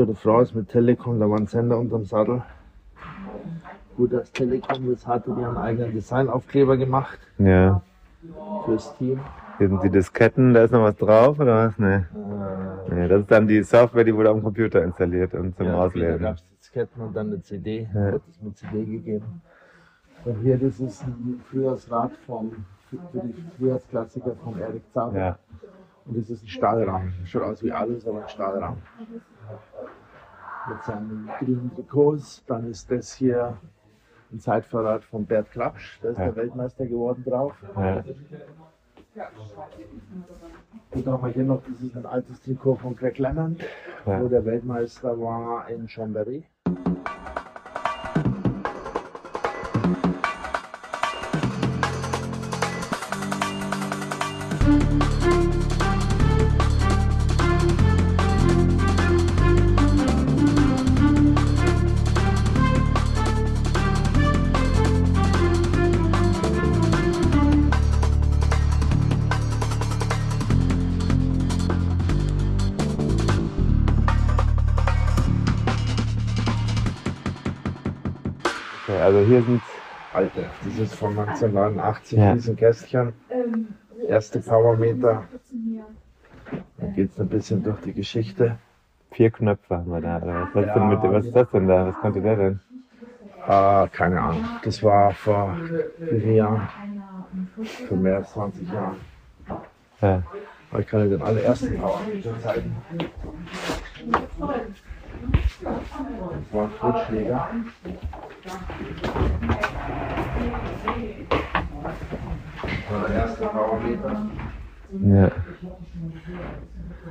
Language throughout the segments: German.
Tour de France mit Telekom, da waren Sender unterm Sattel. Gut, dass Telekom das hatte, die haben eigenen Designaufkleber gemacht Ja. fürs Team. Hier sind die Disketten, da ist noch was drauf, oder was? Nee. Äh, nee. Das ist dann die Software, die wurde am Computer installiert und zum ja, da Auslesen. gab es Disketten und dann eine CD, Ja. wird es mit CD gegeben. Und hier, das ist ein Frühjahrsrad vom, für die Frühjahrsklassiker von Erik Zauber. Ja. Und das ist ein Stahlrahmen. Schaut aus wie alles, aber ein Stahlrahmen. Mit seinen grünen Trikots. Dann ist das hier ein Zeitverrat von Bert Klapsch. Da ist Ja. der Weltmeister geworden drauf. Ja. Und dann haben wir hier noch, das ist ein altes Trikot von Greg Lennon, Ja. wo der Weltmeister war in Chambéry. Hier sind Alte, das ist von 1989, Ja. diesen Kästchen. Erste Powermeter. Da geht es ein bisschen durch die Geschichte. vier Knöpfe haben wir da. Oder was, Ja. denn mit, was ist das denn da? Was konnte der denn? Ah, keine Ahnung. Das war vor vielen Jahren? Vor mehr als 20 Jahren. Ja. Ich kann dir den allerersten Powermeter zeigen. Das war ein Flutschläger. Das war der erste Powermeter. ja.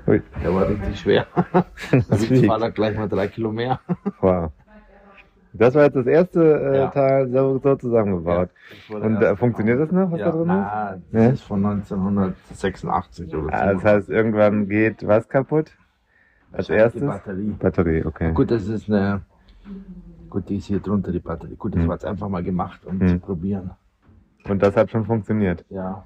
Ui, Der war richtig schwer. das Da wiegt. Fahrrad gleich mal drei Kilo mehr. Wow. Das war jetzt das erste äh, Ja. Teil so, so zusammengebaut. Der Und äh, funktioniert das noch, was Ja, da drin ist? na, das ist von 1986 oder so. Ah, das heißt, irgendwann geht was kaputt? Als erstes? Die Batterie. Batterie, okay. Gut, das ist eine. Gut, die ist hier drunter, die Batterie. Gut, das Hm. war jetzt einfach mal gemacht, um Hm. zu probieren. Und das hat schon funktioniert. Ja.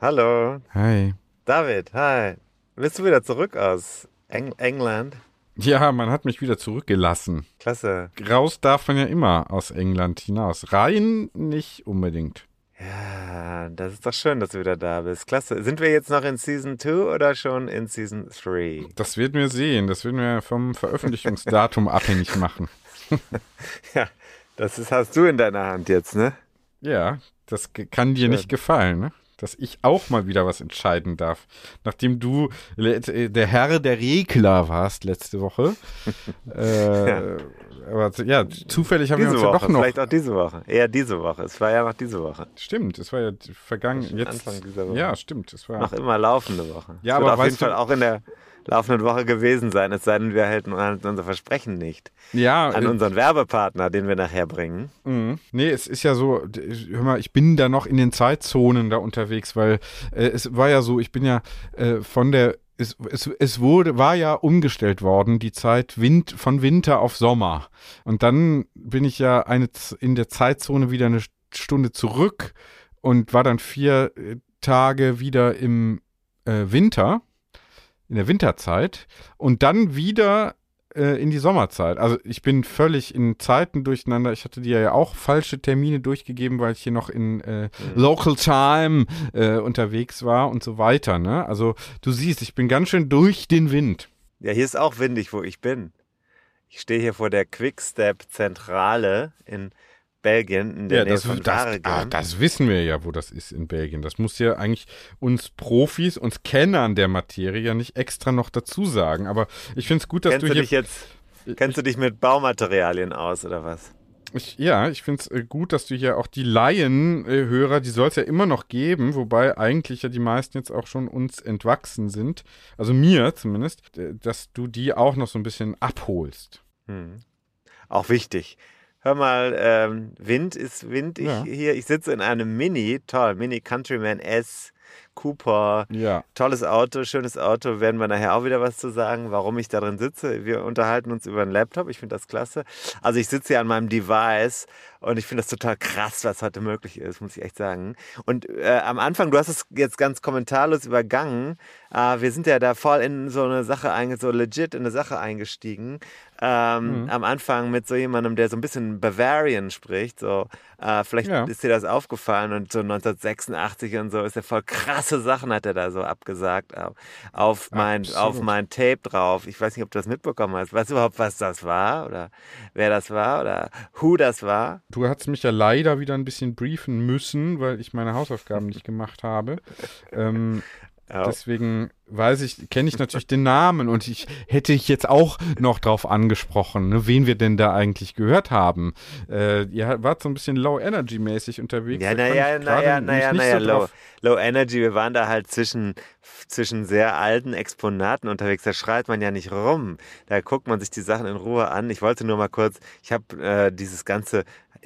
Hallo, Hi. David, hi. Bist du wieder zurück aus Eng England? Ja, man hat mich wieder zurückgelassen. Klasse. Raus darf man ja immer aus England hinaus. Rein nicht unbedingt. Ja, das ist doch schön, dass du wieder da bist. Klasse. Sind wir jetzt noch in Season 2 oder schon in Season 3? Das werden wir sehen. Das werden wir vom Veröffentlichungsdatum abhängig machen. Ja, das ist, hast du in deiner Hand jetzt, ne? Ja, das kann dir Schön. nicht gefallen, ne? Dass ich auch mal wieder was entscheiden darf. Nachdem du äh, der Herr der Regler warst letzte Woche. äh, Aber ja, zufällig haben wir Diese uns ja Woche, doch noch. vielleicht auch diese Woche. Eher diese Woche. Es war ja noch diese Woche. Stimmt, es war ja vergangen. Jetzt, Anfang dieser Woche. Ja, stimmt. Es war Noch immer laufende Woche. Ja, Es wird aber auf jeden Fall auch in der laufenden Woche gewesen sein, es sei denn, wir halten halt unser Versprechen nicht. ja, An äh, unseren Werbepartner, den wir nachher bringen. Mhm. Nee, es ist ja so, hör mal, ich bin da noch in den Zeitzonen da unterwegs, weil äh, es war ja so, ich bin ja äh, von der, es, es, es wurde, war ja umgestellt worden, die Zeit Wind, von Winter auf Sommer. Und dann bin ich ja eine, in der Zeitzone wieder eine Stunde zurück und war dann vier äh, Tage wieder im äh, Winter, in der Winterzeit und dann wieder äh, in die Sommerzeit. Also ich bin völlig in Zeiten durcheinander. Ich hatte dir ja auch falsche Termine durchgegeben, weil ich hier noch in äh, Local Time äh, unterwegs war und so weiter. Ne? Also du siehst, ich bin ganz schön durch den Wind. Ja, hier ist auch windig, wo ich bin. Ich stehe hier vor der Quickstep-Zentrale in Belgien, in der Nähe das, von das, ah, das wissen wir ja, wo das ist in Belgien. Das muss ja eigentlich uns Profis, uns Kennern der Materie ja nicht extra noch dazu sagen. Aber ich finde es gut, dass Kennst du hier dich jetzt, kennst du dich mit Baumaterialien aus oder was? Ich, ja, ich finde es äh, gut, dass du hier auch die Laien-Hörer, die soll es ja immer noch geben, wobei eigentlich ja die meisten jetzt auch schon uns entwachsen sind, also mir zumindest, dass du die auch noch so ein bisschen abholst. Hm. Auch wichtig. Hör mal, ähm, Wind ist Wind. Ich, ja. hier, ich sitze in einem Mini, toll, Mini Countryman S Cooper. Ja. Tolles Auto, schönes Auto. Werden wir nachher auch wieder was zu sagen, warum ich da drin sitze. Wir unterhalten uns über einen Laptop. Ich finde das klasse. Also ich sitze hier an meinem Device und ich finde das total krass, was heute möglich ist, muss ich echt sagen. Und äh, am Anfang, du hast es jetzt ganz kommentarlos übergangen. Äh, wir sind ja da voll in so eine Sache, so legit in eine Sache eingestiegen. Ähm, mhm. Am Anfang mit so jemandem, der so ein bisschen Bavarian spricht. So, äh, vielleicht ja. ist dir das aufgefallen und so 1986 und so ist er voll krasse Sachen hat er da so abgesagt auf, auf mein auf mein Tape drauf. Ich weiß nicht, ob du das mitbekommen hast. Weißt du überhaupt, was das war oder wer das war oder who das war? Du hast mich ja leider wieder ein bisschen briefen müssen, weil ich meine Hausaufgaben nicht gemacht habe. Ähm, ja. Deswegen weiß ich, kenne ich natürlich den Namen und ich hätte ich jetzt auch noch drauf angesprochen, ne, wen wir denn da eigentlich gehört haben. Äh, ihr wart so ein bisschen Low Energy mäßig unterwegs. Ja, naja, naja, naja, naja, low, low Energy. Wir waren da halt zwischen, zwischen sehr alten Exponaten unterwegs. Da schreit man ja nicht rum. Da guckt man sich die Sachen in Ruhe an. Ich wollte nur mal kurz, ich habe äh, dieses ganze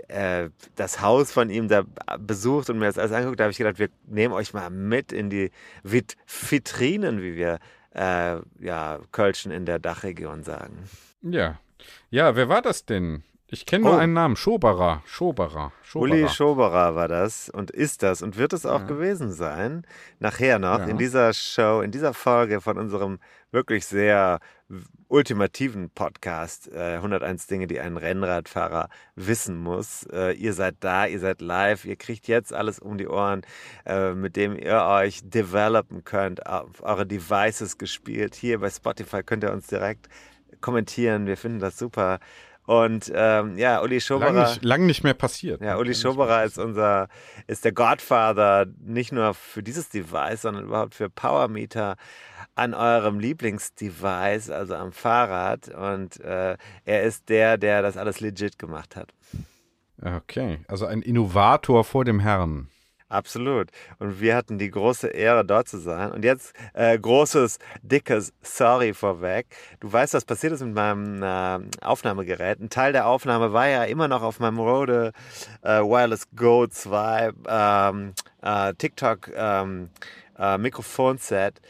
äh, das Haus von ihm da besucht und mir das alles angeguckt, da habe ich gedacht, wir nehmen euch mal mit in die Vit Vitrinen, wie wir äh, ja, Kölschen in der Dachregion sagen. Ja. Ja, wer war das denn? Ich kenne nur oh. einen Namen, Schoberer. Schoberer. Schoberer. Uli Schoberer war das und ist das und wird es auch ja. gewesen sein. Nachher noch ja. in dieser Show, in dieser Folge von unserem wirklich sehr ultimativen Podcast. Äh, 101 Dinge, die ein Rennradfahrer wissen muss. Äh, ihr seid da, ihr seid live, ihr kriegt jetzt alles um die Ohren, äh, mit dem ihr euch developen könnt, auf eure Devices gespielt. Hier bei Spotify könnt ihr uns direkt kommentieren. Wir finden das super. Und ähm, ja, Uli Schoberer. Lang nicht, lang nicht mehr passiert. Ja, Uli Schoberer ist unser, ist der Godfather nicht nur für dieses Device, sondern überhaupt für Powermeter an eurem Lieblingsdevice, also am Fahrrad. Und äh, er ist der, der das alles legit gemacht hat. Okay, also ein Innovator vor dem Herrn. Absolut. Und wir hatten die große Ehre, dort zu sein. Und jetzt äh, großes, dickes Sorry vorweg. Du weißt, was passiert ist mit meinem äh, Aufnahmegerät. Ein Teil der Aufnahme war ja immer noch auf meinem Rode äh, Wireless Go 2 ähm, äh, TikTok ähm, äh, Mikrofonset.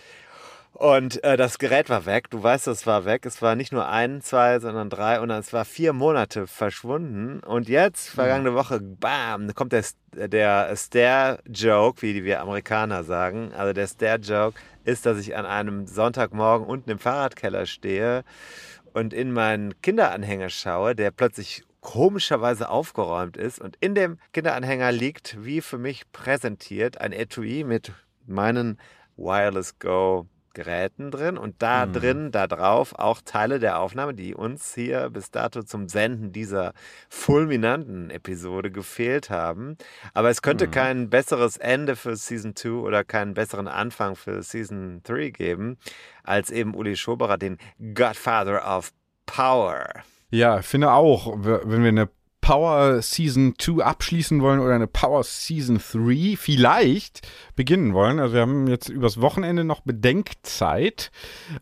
Und äh, das Gerät war weg. Du weißt, es war weg. Es war nicht nur ein, zwei, sondern drei und es war vier Monate verschwunden. Und jetzt, vergangene Woche, bam, kommt der, der Stair-Joke, wie wir Amerikaner sagen. Also der Stair-Joke ist, dass ich an einem Sonntagmorgen unten im Fahrradkeller stehe und in meinen Kinderanhänger schaue, der plötzlich komischerweise aufgeräumt ist. Und in dem Kinderanhänger liegt, wie für mich präsentiert, ein Etui mit meinen Wireless Go Geräten drin und da mhm. drin, da drauf auch Teile der Aufnahme, die uns hier bis dato zum Senden dieser fulminanten Episode gefehlt haben. Aber es könnte mhm. kein besseres Ende für Season 2 oder keinen besseren Anfang für Season 3 geben, als eben Uli Schoberer, den Godfather of Power. Ja, ich finde auch, wenn wir eine Power Season 2 abschließen wollen oder eine Power Season 3 vielleicht beginnen wollen. Also wir haben jetzt übers Wochenende noch Bedenkzeit,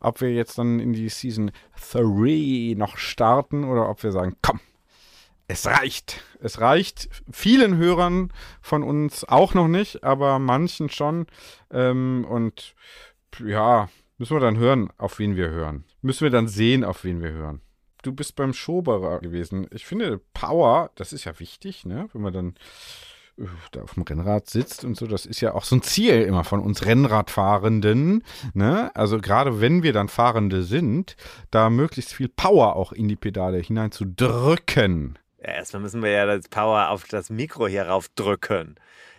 ob wir jetzt dann in die Season 3 noch starten oder ob wir sagen, komm, es reicht. Es reicht vielen Hörern von uns auch noch nicht, aber manchen schon. Ähm, und ja, müssen wir dann hören, auf wen wir hören. Müssen wir dann sehen, auf wen wir hören du bist beim Schoberer gewesen. Ich finde, Power, das ist ja wichtig, ne? Wenn man dann äh, da auf dem Rennrad sitzt und so, das ist ja auch so ein Ziel immer von uns Rennradfahrenden, ne? Also gerade wenn wir dann Fahrende sind, da möglichst viel Power auch in die Pedale hinein zu drücken. Ja, erstmal müssen wir ja das Power auf das Mikro hier raufdrücken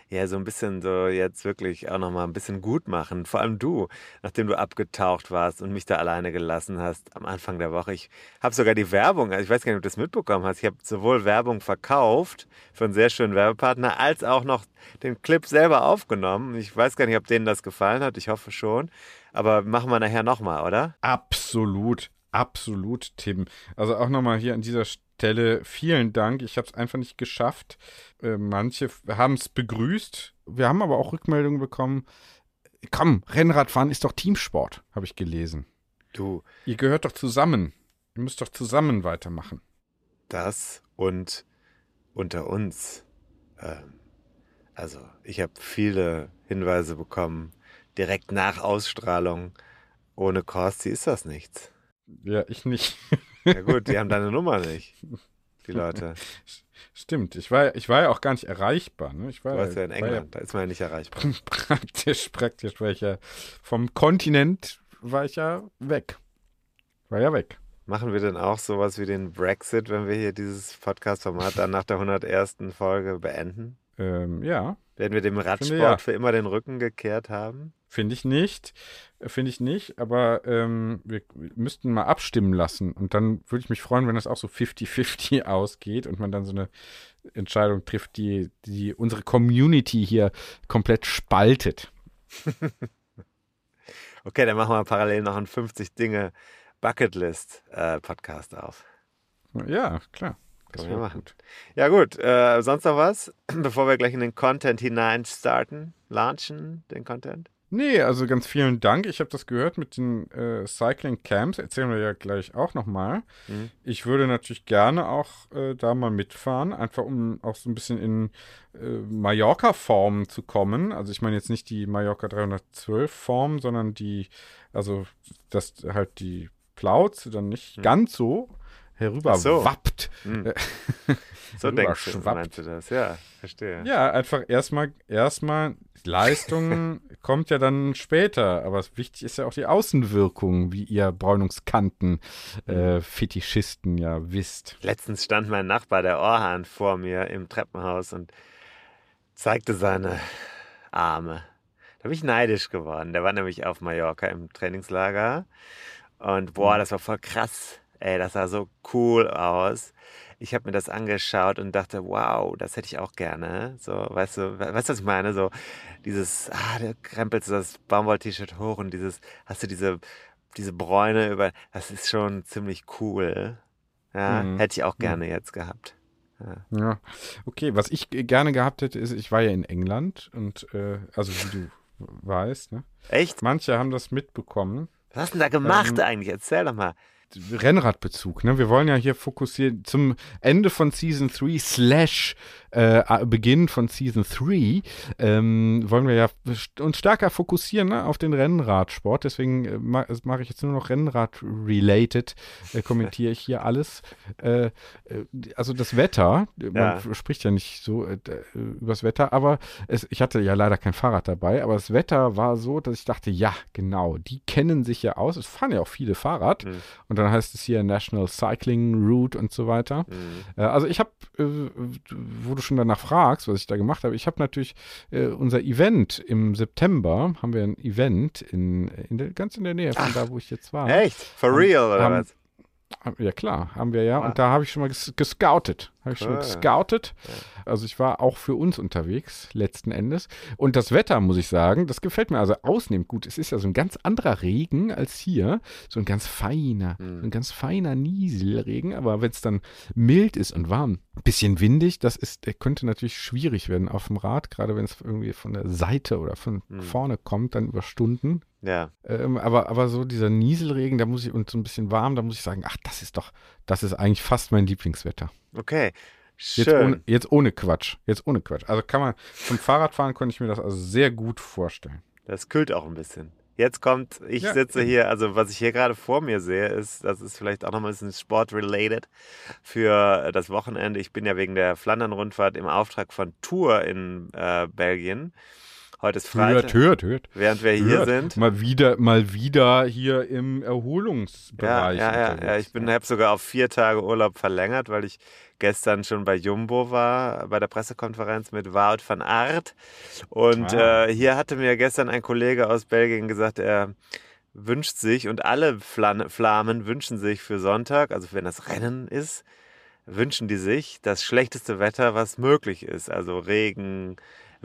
ja so ein bisschen so jetzt wirklich auch nochmal ein bisschen gut machen. Vor allem du, nachdem du abgetaucht warst und mich da alleine gelassen hast am Anfang der Woche. Ich habe sogar die Werbung, also ich weiß gar nicht, ob du das mitbekommen hast. Ich habe sowohl Werbung verkauft für einen sehr schönen Werbepartner, als auch noch den Clip selber aufgenommen. Ich weiß gar nicht, ob denen das gefallen hat. Ich hoffe schon. Aber machen wir nachher nochmal, oder? Absolut. Absolut, Tim. Also auch nochmal hier an dieser Stelle vielen Dank. Ich habe es einfach nicht geschafft. Äh, manche haben es begrüßt. Wir haben aber auch Rückmeldungen bekommen. Komm, Rennradfahren ist doch Teamsport, habe ich gelesen. Du. Ihr gehört doch zusammen. Ihr müsst doch zusammen weitermachen. Das und unter uns. Ähm, also, ich habe viele Hinweise bekommen, direkt nach Ausstrahlung. Ohne Korsti ist das nichts. Ja, ich nicht. Ja gut, die haben deine Nummer nicht, die Leute. Stimmt, ich war, ich war ja auch gar nicht erreichbar. Ne? Ich war, Du warst ja in England, da ist man ja nicht erreichbar. praktisch, praktisch war ich ja vom Kontinent war ich ja weg. War ja weg. Machen wir denn auch sowas wie den Brexit, wenn wir hier dieses Podcast-Format dann nach der 101. Folge beenden? Ähm, ja, Werden wir dem Radsport ja. für immer den Rücken gekehrt haben? Finde ich nicht. Äh, Finde ich nicht, aber ähm, wir müssten mal abstimmen lassen. Und dann würde ich mich freuen, wenn das auch so 50-50 ausgeht und man dann so eine Entscheidung trifft, die, die unsere Community hier komplett spaltet. Okay, dann machen wir parallel noch einen 50 Dinge Bucketlist äh, Podcast auf. Ja, klar. Das Können wir machen. gut. Ja gut, äh, sonst noch was? Bevor wir gleich in den Content hinein starten, launchen den Content? Nee, also ganz vielen Dank. Ich habe das gehört mit den äh, Cycling Camps. Erzählen wir ja gleich auch nochmal. Mhm. Ich würde natürlich gerne auch äh, da mal mitfahren, einfach um auch so ein bisschen in äh, Mallorca-Form zu kommen. Also ich meine jetzt nicht die Mallorca 312-Form, sondern die, also dass halt die Plauze dann nicht Mhm. ganz so herüber so. wappt. Mhm. Äh, So denkst du, meinst du das? Ja, verstehe. Ja, einfach erstmal, erstmal, Leistung kommt ja dann später, aber wichtig ist ja auch die Außenwirkung, wie ihr Bräunungskanten, äh, Fetischisten ja wisst. Letztens stand mein Nachbar, der Orhan, vor mir im Treppenhaus und zeigte seine Arme. Da bin ich neidisch geworden. Der war nämlich auf Mallorca im Trainingslager. Und boah, das war voll krass. Ey, das sah so cool aus. Ich habe mir das angeschaut und dachte, wow, das hätte ich auch gerne. So, weißt du, we- weißt du, was ich meine? So, dieses, ah, da krempelst du das Baumwoll-T-Shirt hoch und dieses, hast du diese, diese Bräune über, das ist schon ziemlich cool. Ja, Mhm. hätte ich auch gerne jetzt gehabt. Ja, okay, was ich gerne gehabt hätte, ist, ich war ja in England und, äh, also wie du weißt, ne? Echt? Manche haben das mitbekommen. Was hast du denn da gemacht Ähm, eigentlich? Erzähl doch mal. Rennradbezug, ne? Wir wollen ja hier fokussieren zum Ende von Season 3 slash äh, Beginn von Season 3 ähm, wollen wir ja uns stärker fokussieren ne, auf den Rennradsport. Deswegen äh, ma mache ich jetzt nur noch Rennrad-related, äh, kommentiere ich hier alles. Äh, äh, also das Wetter, äh, man Ja. spricht ja nicht so äh, d- äh, übers Wetter, aber es, ich hatte ja leider kein Fahrrad dabei, aber das Wetter war so, dass ich dachte, ja, genau, die kennen sich ja aus. Es fahren ja auch viele Fahrrad. Mhm. Und dann heißt es hier National Cycling Route und so weiter. Mhm. Äh, also ich habe, äh, wo du schon danach fragst, was ich da gemacht habe, ich habe natürlich äh, unser Event im September, haben wir ein Event in, in der, ganz in der Nähe von da, wo ich jetzt war. Echt? For Haben- real oder haben- was? Ja klar, haben wir ja. Und da habe ich schon mal ges gescoutet. Habe ich schon gescoutet. Also ich war auch für uns unterwegs, letzten Endes. Und das Wetter, muss ich sagen, das gefällt mir also ausnehmend gut. Es ist ja so ein ganz anderer Regen als hier. So ein ganz feiner, Hm. so ein ganz feiner Nieselregen. Aber wenn es dann mild ist und warm, ein bisschen windig, das ist, könnte natürlich schwierig werden auf dem Rad, gerade wenn es irgendwie von der Seite oder von Hm. vorne kommt, dann über Stunden. Ja. Ähm, aber, aber so dieser Nieselregen, da muss ich, und so ein bisschen warm, da muss ich sagen, ach, das ist doch, das ist eigentlich fast mein Lieblingswetter. Okay. Jetzt Schön. ohne, jetzt ohne Quatsch. Jetzt ohne Quatsch. Also kann man, zum Fahrradfahren konnte ich mir das also sehr gut vorstellen. Das kühlt auch ein bisschen. Jetzt kommt, ich Ja, sitze hier, also was ich hier gerade vor mir sehe, ist, das ist vielleicht auch nochmal ein bisschen Sport-related für das Wochenende. Ich bin ja wegen der Flandern-Rundfahrt im Auftrag von Tour in äh, Belgien. Heute ist Freitag, Hört, hört, hört. während wir hier hört. sind. Mal wieder, mal wieder hier im Ja, Erholungsbereich. ja, ja, ja. unterwegs. Ich bin, habe sogar auf vier Tage Urlaub verlängert, weil ich gestern schon bei Jumbo war, bei der Pressekonferenz mit Wout van Aert. Und Ah. äh, hier hatte mir gestern ein Kollege aus Belgien gesagt, er wünscht sich und alle Flan Flamen wünschen sich für Sonntag, also wenn das Rennen ist, wünschen die sich das schlechteste Wetter, was möglich ist. Also Regen,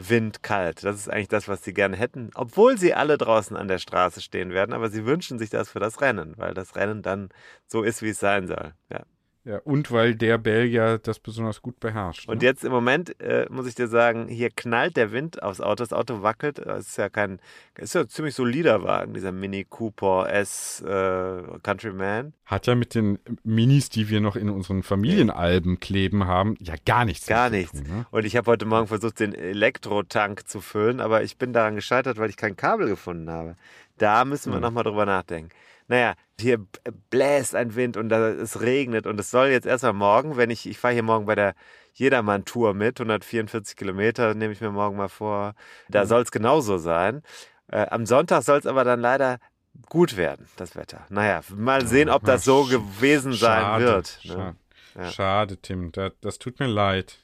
Wind, kalt. Das ist eigentlich das, was sie gerne hätten, obwohl sie alle draußen an der Straße stehen werden. Aber sie wünschen sich das für das Rennen, weil das Rennen dann so ist, wie es sein soll. Ja. Ja, und weil der Belgier das besonders gut beherrscht. Und ne? jetzt im Moment äh, muss ich dir sagen, hier knallt der Wind aufs Auto. Das Auto wackelt. Es ist ja kein, ist ja ein ziemlich solider Wagen, dieser Mini Cooper S äh, Countryman. Hat ja mit den Minis, die wir noch in unseren Familienalben kleben haben, ja gar nichts. Gar nichts. Tun, ne? Und ich habe heute Morgen versucht, den Elektrotank zu füllen, aber ich bin daran gescheitert, weil ich kein Kabel gefunden habe. Da müssen wir Hm. nochmal drüber nachdenken. Naja, hier bläst ein Wind und da, es regnet und es soll jetzt erstmal morgen, wenn ich, ich fahre hier morgen bei der Jedermann-Tour mit, 144 Kilometer nehme ich mir morgen mal vor. Da soll es genauso sein. Äh, am Sonntag soll es aber dann leider gut werden, das Wetter. Naja, mal sehen, ob das so gewesen sein Schade, wird. Ne? Schade, Ja. schade Tim. Da, das tut mir leid.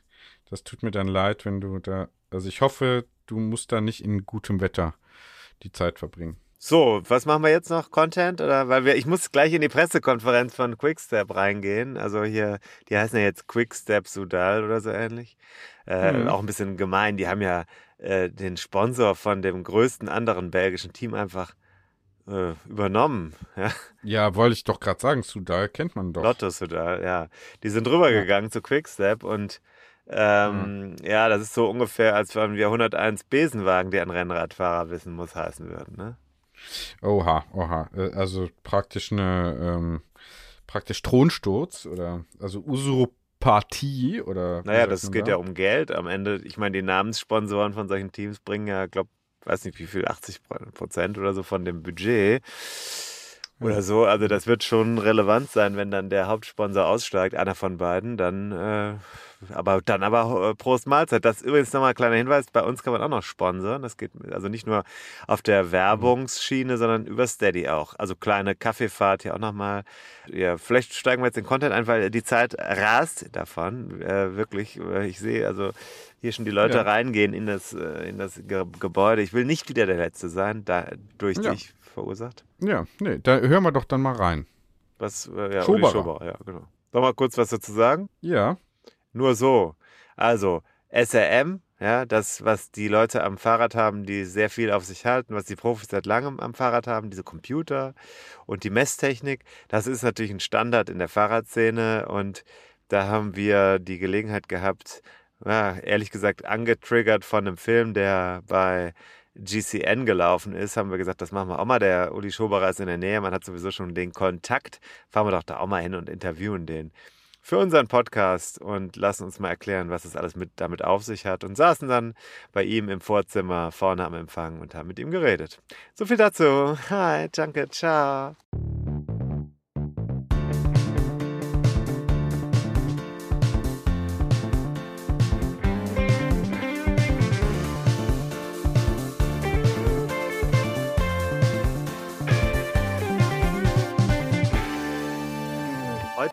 Das tut mir dann leid, wenn du da. Also ich hoffe, du musst da nicht in gutem Wetter die Zeit verbringen. So, was machen wir jetzt noch? Content? Oder weil wir, ich muss gleich in die Pressekonferenz von Quickstep reingehen. Also hier, die heißen ja jetzt Quickstep Sudal oder so ähnlich. Äh, Mhm. Auch ein bisschen gemein. Die haben ja äh, den Sponsor von dem größten anderen belgischen Team einfach äh, übernommen. Ja? Ja, wollte ich doch gerade sagen, Sudal kennt man doch. Lotto Sudal, ja. Die sind rübergegangen zu Quickstep und ähm, ja, das ist so ungefähr, als wenn wir 101 Besenwagen, die ein Rennradfahrer wissen muss, heißen würden. Ne? Oha, oha. Äh, Also praktisch eine, ähm, praktisch Thronsturz oder also Usurpatie oder. Naja, das geht da? ja um Geld. Am Ende, ich meine, die Namenssponsoren von solchen Teams bringen ja, glaube weiß nicht wie viel, 80 Prozent oder so von dem Budget. Oder so, also das wird schon relevant sein, wenn dann der Hauptsponsor aussteigt, einer von beiden, dann, äh, aber dann aber äh, Prost Mahlzeit. Das ist übrigens nochmal ein kleiner Hinweis, bei uns kann man auch noch sponsern. Das geht also nicht nur auf der Werbungsschiene, sondern über Steady auch. Also kleine Kaffeefahrt hier auch nochmal. Ja, vielleicht steigen wir jetzt in Content ein, weil die Zeit rast davon. Äh, wirklich, äh, ich sehe also hier schon die Leute Ja. reingehen in das, äh, in das Ge Gebäude. Ich will nicht wieder der Letzte sein, da, durch Ja. dich verursacht. Ja, nee, da hören wir doch dann mal rein. Was, äh, ja, Schoberer. Schoberer, ja, genau. Noch mal kurz was dazu sagen? Ja, Nur so. Also, SRM, ja, das, was die Leute am Fahrrad haben, die sehr viel auf sich halten, was die Profis seit langem am Fahrrad haben, diese Computer und die Messtechnik, das ist natürlich ein Standard in der Fahrradszene und da haben wir die Gelegenheit gehabt, ja, ehrlich gesagt, angetriggert von einem Film, der bei GCN gelaufen ist, haben wir gesagt, das machen wir auch mal. Der Uli Schoberer ist in der Nähe, man hat sowieso schon den Kontakt. Fahren wir doch da auch mal hin und interviewen den für unseren Podcast und lassen uns mal erklären, was es alles mit, damit auf sich hat. Und saßen dann bei ihm im Vorzimmer vorne am Empfang und haben mit ihm geredet. So viel dazu. Hi, danke, ciao.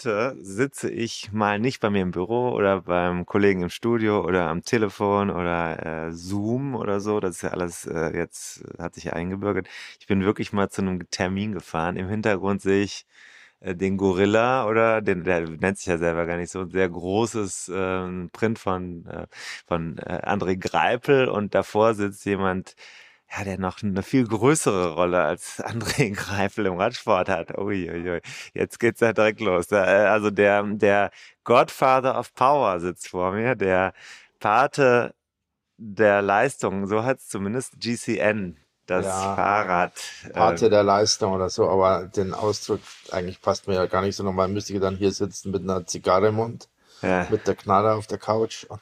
Heute sitze ich mal nicht bei mir im Büro oder beim Kollegen im Studio oder am Telefon oder äh, Zoom oder so. Das ist ja alles äh, jetzt, äh, hat sich eingebürgert. Ich bin wirklich mal zu einem Termin gefahren. Im Hintergrund sehe ich äh, den Gorilla oder den, der nennt sich ja selber gar nicht so, ein sehr großes ähm, Print von, äh, von äh, André Greipel und davor sitzt jemand, ja, der noch eine viel größere Rolle als André Greifel im Radsport hat. Uiuiui, jetzt geht's ja direkt los. Äh, Also der, der Godfather of Power sitzt vor mir, der Pate der Leistung, so hat's zumindest GCN, das Ja, Fahrrad. Pate äh, der Leistung oder so, aber den Ausdruck eigentlich passt mir ja gar nicht so. Normal müsste ich dann hier sitzen mit einer Zigarre im Mund, ja. mit der Knarre auf der Couch.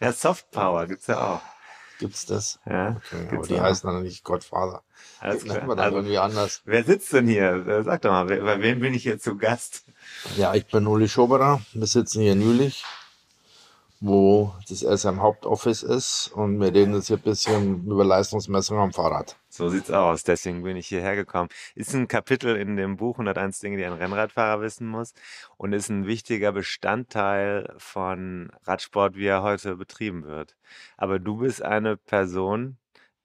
Ja, Soft Power gibt's ja auch. Gibt's das? Ja, Okay, aber gibt's die auch. heißen dann nicht Godfather. Alles klar. wir dann Also, irgendwie anders. wer sitzt denn hier? Äh, Sag doch mal, wer- bei wem bin ich hier zu Gast? Ja, ich bin Uli Schoberer. Wir sitzen hier in Jülich, wo das SM Hauptoffice ist und wir reden jetzt hier ein bisschen über Leistungsmessung am Fahrrad. So sieht's aus, deswegen bin ich hierher gekommen. Ist ein Kapitel in dem Buch 101 Dinge, die ein Rennradfahrer wissen muss und ist ein wichtiger Bestandteil von Radsport, wie er heute betrieben wird. Aber du bist eine Person,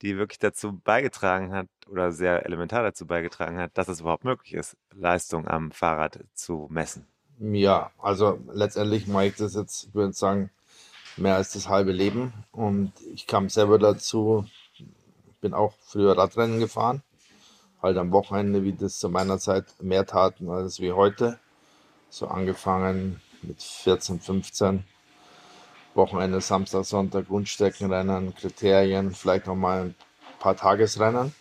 die wirklich dazu beigetragen hat oder sehr elementar dazu beigetragen hat, dass es überhaupt möglich ist, Leistung am Fahrrad zu messen. Ja, also letztendlich mache ich das jetzt, ich würde sagen, mehr als das halbe Leben. Und ich kam selber dazu, bin auch früher Radrennen gefahren. Halt am Wochenende, wie das zu meiner Zeit mehr taten als wie heute. So angefangen mit 14, 15. Wochenende, Samstag, Sonntag, Grundstreckenrennen, Kriterien, vielleicht noch mal ein paar Tagesrennen.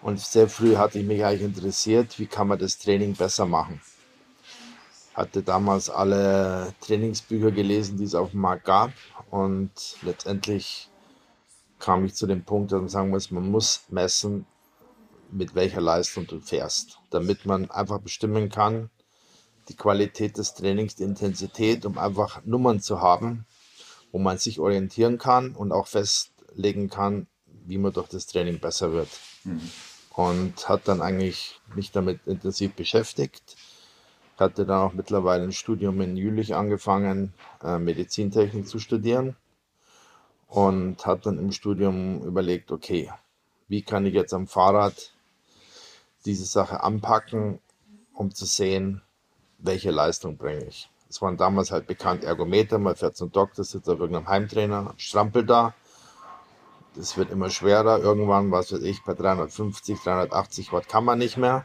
Und sehr früh hatte ich mich eigentlich interessiert, wie kann man das Training besser machen. Hatte damals alle Trainingsbücher gelesen, die es auf dem Markt gab. Und letztendlich kam ich zu dem Punkt, dass man sagen muss, man muss messen, mit welcher Leistung du fährst, damit man einfach bestimmen kann, die Qualität des Trainings, die Intensität, um einfach Nummern zu haben, wo man sich orientieren kann und auch festlegen kann, wie man durch das Training besser wird. Mhm. Und hat dann eigentlich mich damit intensiv beschäftigt. Hatte dann auch mittlerweile ein Studium in Jülich angefangen, äh, Medizintechnik zu studieren. Und hat dann im Studium überlegt, okay, wie kann ich jetzt am Fahrrad diese Sache anpacken, um zu sehen, welche Leistung bringe ich. Es waren damals halt bekannt Ergometer, man fährt zum Doktor, sitzt auf irgendeinem Heimtrainer, strampelt da. Das wird immer schwerer. Irgendwann, was weiß ich, bei 350, 380 Watt kann man nicht mehr.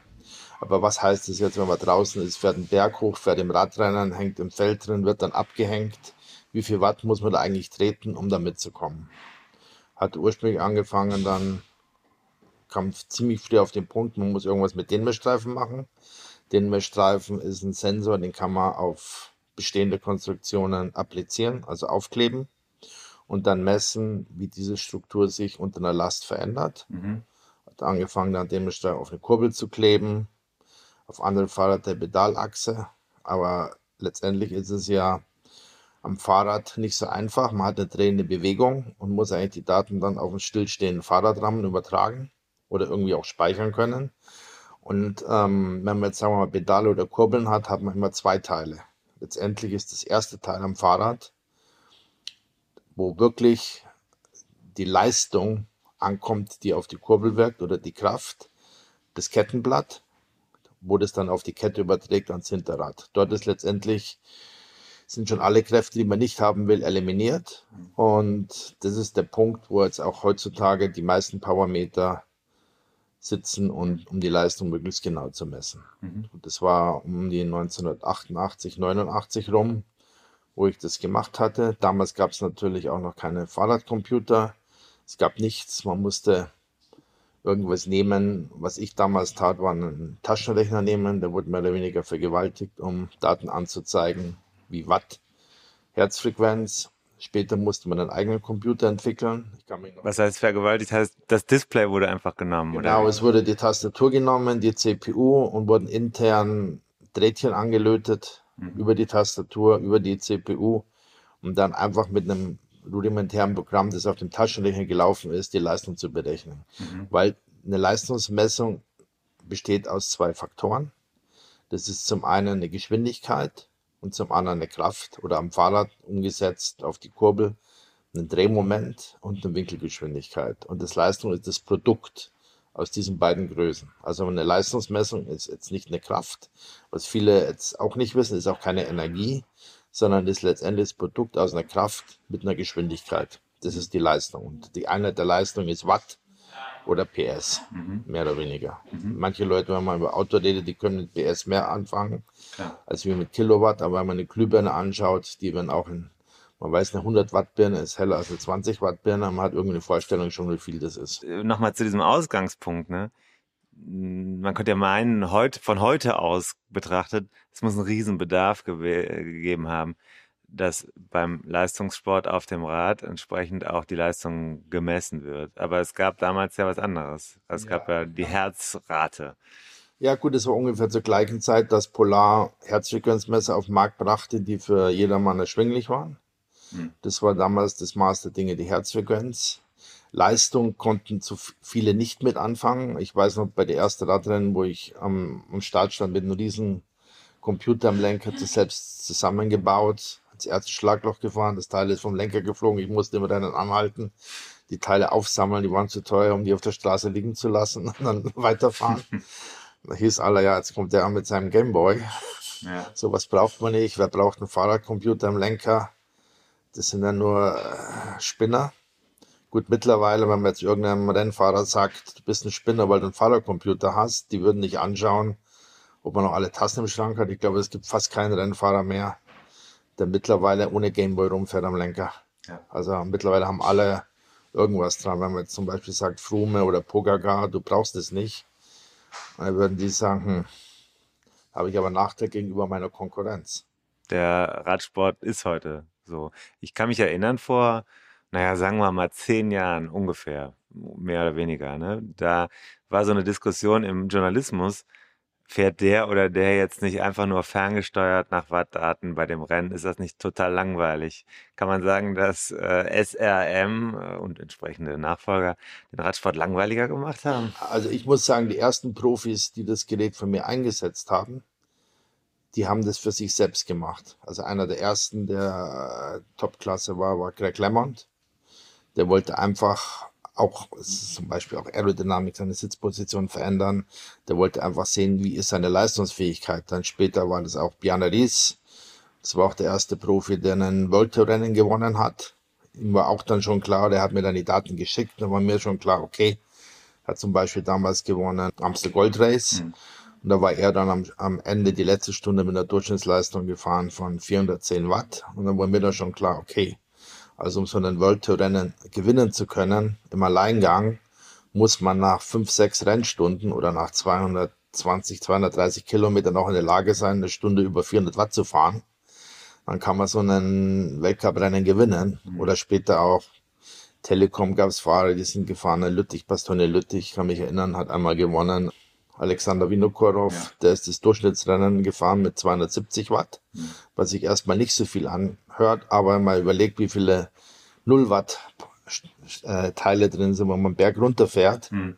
Aber was heißt das jetzt, wenn man draußen ist, fährt einen Berg hoch, fährt im Radrennen, hängt im Feld drin, wird dann abgehängt. Wie viel Watt muss man da eigentlich treten, um da mitzukommen? Hat ursprünglich angefangen, dann kam ziemlich früh auf den Punkt, man muss irgendwas mit den Messstreifen machen. Den Messstreifen ist ein Sensor, den kann man auf bestehende Konstruktionen applizieren, also aufkleben und dann messen, wie diese Struktur sich unter einer Last verändert. Mhm. Hat angefangen, dann den Messstreifen auf eine Kurbel zu kleben, auf andere Fahrrad der Pedalachse, aber letztendlich ist es ja am Fahrrad nicht so einfach. Man hat eine drehende Bewegung und muss eigentlich die Daten dann auf einen stillstehenden Fahrradrahmen übertragen oder irgendwie auch speichern können. Und ähm, wenn man jetzt sagen wir mal Pedale oder Kurbeln hat, hat man immer zwei Teile. Letztendlich ist das erste Teil am Fahrrad, wo wirklich die Leistung ankommt, die auf die Kurbel wirkt oder die Kraft, das Kettenblatt, wo das dann auf die Kette überträgt ans Hinterrad. Dort ist letztendlich sind schon alle Kräfte, die man nicht haben will, eliminiert. Und das ist der Punkt, wo jetzt auch heutzutage die meisten Powermeter sitzen und um die Leistung möglichst genau zu messen. Mhm. Und das war um die 1988, 89 rum, wo ich das gemacht hatte. Damals gab es natürlich auch noch keine Fahrradcomputer. Es gab nichts. Man musste irgendwas nehmen. Was ich damals tat, war einen Taschenrechner nehmen. Der wurde mehr oder weniger vergewaltigt, um Daten anzuzeigen, wie Watt, Herzfrequenz, Später musste man einen eigenen Computer entwickeln. Was heißt vergewaltigt? Heißt, das Display wurde einfach genommen, genau, oder? es wurde die Tastatur genommen, die CPU und wurden intern Drähtchen angelötet mhm. über die Tastatur, über die CPU um dann einfach mit einem rudimentären Programm, das auf dem Taschenrechner gelaufen ist, die Leistung zu berechnen. Mhm. Weil eine Leistungsmessung besteht aus zwei Faktoren. Das ist zum einen eine Geschwindigkeit und zum anderen eine Kraft oder am Fahrrad umgesetzt auf die Kurbel, einen Drehmoment und eine Winkelgeschwindigkeit. Und das Leistung ist das Produkt aus diesen beiden Größen. Also eine Leistungsmessung ist jetzt nicht eine Kraft. Was viele jetzt auch nicht wissen, ist auch keine Energie, sondern ist letztendlich das Produkt aus einer Kraft mit einer Geschwindigkeit. Das ist die Leistung. Und die Einheit der Leistung ist Watt oder PS, mhm. mehr oder weniger. Mhm. Manche Leute, wenn man über Auto redet, die können mit PS mehr anfangen Klar. als wir mit Kilowatt. Aber wenn man eine Glühbirne anschaut, die werden auch in, man weiß, eine 100 Watt Birne ist heller als eine 20 Watt Birne. Man hat irgendwie eine Vorstellung schon, wie viel das ist. Äh, nochmal zu diesem Ausgangspunkt, ne? Man könnte ja meinen, heute, von heute aus betrachtet, es muss einen Riesenbedarf gegeben haben dass beim Leistungssport auf dem Rad entsprechend auch die Leistung gemessen wird. Aber es gab damals ja was anderes. Es ja. gab ja die Herzrate. Ja, gut, es war ungefähr zur gleichen Zeit, dass Polar Herzfrequenzmesser auf den Markt brachte, die für jedermann erschwinglich waren. Hm. Das war damals das Maß der Dinge, die Herzfrequenz. Leistung konnten zu viele nicht mit anfangen. Ich weiß noch, bei der ersten Radrennen, wo ich am, am Start stand mit einem riesen Computer am Lenker, das selbst zusammengebaut ins erste Schlagloch gefahren. Das Teil ist vom Lenker geflogen. Ich musste immer dann anhalten, die Teile aufsammeln. Die waren zu teuer, um die auf der Straße liegen zu lassen und dann weiterfahren. da hieß aller, ja, jetzt kommt der an mit seinem Gameboy. Ja. So was braucht man nicht. Wer braucht einen Fahrradcomputer im Lenker? das sind ja nur äh, Spinner. Gut, mittlerweile, wenn man jetzt irgendeinem Rennfahrer sagt, du bist ein Spinner, weil du einen Fahrercomputer hast, die würden nicht anschauen, ob man noch alle Tassen im Schrank hat. Ich glaube, es gibt fast keinen Rennfahrer mehr, der mittlerweile ohne Gameboy rumfährt am Lenker. Ja. Also mittlerweile haben alle irgendwas dran. Wenn man jetzt zum Beispiel sagt, Frume oder Pogacar, du brauchst es nicht, dann würden die sagen, hm, habe ich aber Nachteil gegenüber meiner Konkurrenz. Der Radsport ist heute so. Ich kann mich erinnern, vor, naja, sagen wir mal zehn Jahren ungefähr, mehr oder weniger, ne? Da war so eine Diskussion im Journalismus, fährt der oder der jetzt nicht einfach nur ferngesteuert nach Wattdaten bei dem Rennen? Ist das nicht total langweilig? Kann man sagen, dass äh, SRM äh, und entsprechende Nachfolger den Radsport langweiliger gemacht haben? Also ich muss sagen, die ersten Profis, die das Gerät von mir eingesetzt haben, die haben das für sich selbst gemacht. Also einer der ersten, der äh, Topklasse war, war Greg LeMond. Der wollte einfach auch zum Beispiel auch Aerodynamik, seine Sitzposition verändern. Der wollte einfach sehen, wie ist seine Leistungsfähigkeit. Dann später war das auch Bjarne Ries. Das war auch der erste Profi, der einen World Tour Rennen gewonnen hat. Ihm war auch dann schon klar, der hat mir dann die Daten geschickt, da war mir schon klar, okay, hat zum Beispiel damals gewonnen Amstel Gold Race. Mhm. Und da war er dann am, am Ende die letzte Stunde mit einer Durchschnittsleistung gefahren von 410 Watt. Und dann war mir dann schon klar, okay, also um so einen World Tour Rennen gewinnen zu können, im Alleingang, muss man nach fünf, sechs Rennstunden oder nach 220, 230 Kilometern noch in der Lage sein, eine Stunde über 400 Watt zu fahren. Dann kann man so einen Weltcuprennen gewinnen. Mhm. Oder später auch Telekom gab es Fahrer, die sind gefahren. Lüttich, Pastone Lüttich, kann mich erinnern, hat einmal gewonnen. Alexander Vinokurov, ja. der ist das Durchschnittsrennen gefahren mit 270 Watt, mhm. was sich erstmal nicht so viel anhört, aber mal überlegt, wie viele 0 Watt äh, Teile drin sind, wenn man Berg runterfährt mhm.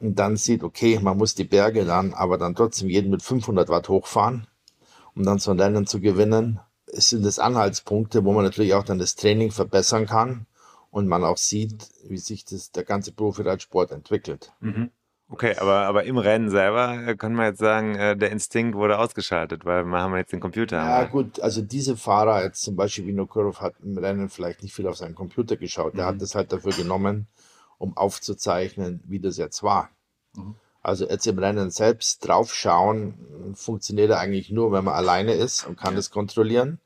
und dann sieht, okay, man muss die Berge dann, aber dann trotzdem jeden mit 500 Watt hochfahren, um dann so ein Rennen zu gewinnen. Es sind das Anhaltspunkte, wo man natürlich auch dann das Training verbessern kann und man auch sieht, wie sich das, der ganze Profiradsport entwickelt. Mhm. Okay, aber, aber im Rennen selber äh, kann man jetzt sagen, äh, der Instinkt wurde ausgeschaltet, weil wir haben jetzt den Computer. Ja, gut, also diese Fahrer, jetzt zum Beispiel Vinokurov, hat im Rennen vielleicht nicht viel auf seinen Computer geschaut. Der mhm. hat das halt dafür genommen, um aufzuzeichnen, wie das jetzt war. Mhm. Also jetzt im Rennen selbst draufschauen, funktioniert er eigentlich nur, wenn man alleine ist und kann das kontrollieren.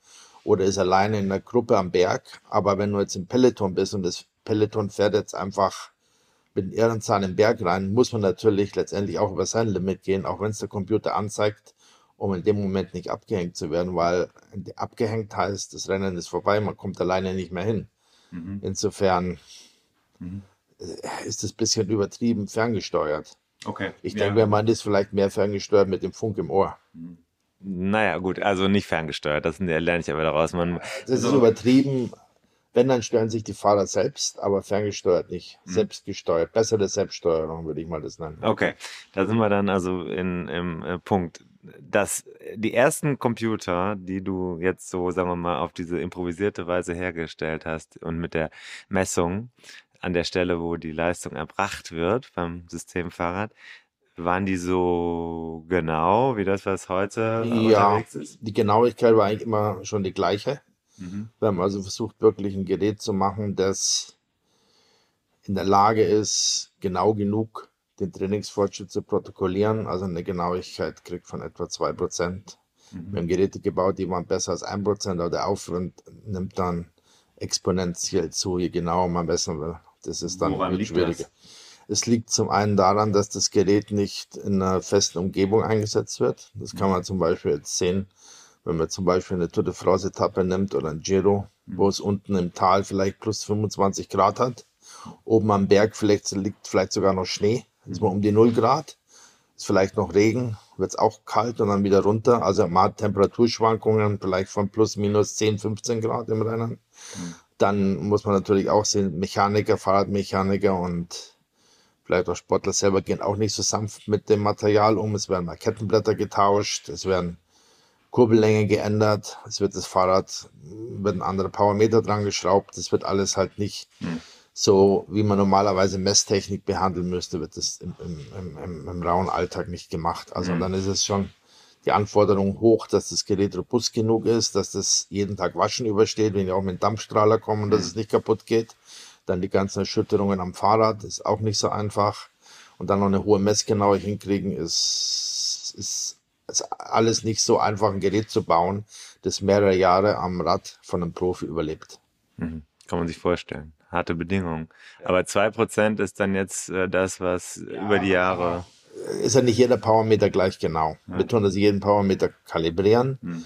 Oder ist alleine in einer Gruppe am Berg. Aber wenn du jetzt im Peloton bist und das Peloton fährt jetzt einfach mit Ehrenzahn im Berg rein, muss man natürlich letztendlich auch über sein Limit gehen, auch wenn es der Computer anzeigt, um in dem Moment nicht abgehängt zu werden, weil abgehängt heißt, das Rennen ist vorbei, man kommt alleine nicht mehr hin. Mhm. Insofern mhm. ist es ein bisschen übertrieben ferngesteuert. Okay. Ich ja. denke, man ist vielleicht mehr ferngesteuert mit dem Funk im Ohr. Mhm. Naja, gut, also nicht ferngesteuert, das lerne ich aber daraus. Man, das ist übertrieben, wenn, dann steuern sich die Fahrer selbst, aber ferngesteuert nicht. Mhm. Selbstgesteuert. Bessere Selbststeuerung würde ich mal das nennen. Okay, da sind wir dann also in, im äh, Punkt. Dass die ersten Computer, die du jetzt so, sagen wir mal, auf diese improvisierte Weise hergestellt hast und mit der Messung an der Stelle, wo die Leistung erbracht wird beim Systemfahrrad, waren die so genau wie das, was heute ja? Die Genauigkeit war eigentlich immer schon die gleiche. Mhm. Wir haben also versucht, wirklich ein Gerät zu machen, das in der Lage ist, genau genug den Trainingsfortschritt zu protokollieren, also eine Genauigkeit kriegt von etwa 2%. Mhm. Wir haben Geräte gebaut, die waren besser als 1%, aber der Aufwand nimmt dann exponentiell zu, je genauer man messen will. Das ist dann Woran schwieriger. Es liegt zum einen daran, dass das Gerät nicht in einer festen Umgebung eingesetzt wird. Das kann man zum Beispiel jetzt sehen, wenn man zum Beispiel eine Tour de France-Etappe nimmt oder ein Giro, wo es unten im Tal vielleicht plus 25 Grad hat, oben am Berg vielleicht liegt vielleicht sogar noch Schnee, ist man um die 0 Grad, ist vielleicht noch Regen, wird es auch kalt und dann wieder runter. Also man hat Temperaturschwankungen vielleicht von plus minus 10, 15 Grad im Rennen. Dann muss man natürlich auch sehen, Mechaniker, Fahrradmechaniker und vielleicht auch Sportler selber gehen auch nicht so sanft mit dem Material um. Es werden mal Kettenblätter getauscht, es werden Kurbellänge geändert, es wird das Fahrrad, wird ein anderer Powermeter dran geschraubt, das wird alles halt nicht hm. so, wie man normalerweise Messtechnik behandeln müsste, wird das im, im, im, im rauen Alltag nicht gemacht. Also hm. dann ist es schon, die Anforderung hoch, dass das Gerät robust genug ist, dass das jeden Tag waschen übersteht, wenn ich auch mit Dampfstrahler komme und dass es nicht kaputt geht. Dann die ganzen Erschütterungen am Fahrrad ist auch nicht so einfach. Und dann noch eine hohe Messgenauigkeit hinkriegen, ist, ist, ist alles nicht so einfach, ein Gerät zu bauen, das mehrere Jahre am Rad von einem Profi überlebt. Mhm. Kann man sich vorstellen. Harte Bedingungen. Aber 2% ist dann jetzt äh, das, was ja, über die Jahre. Ist ja nicht jeder Powermeter gleich genau. Ja. Wir tun das jeden Powermeter kalibrieren. Hm.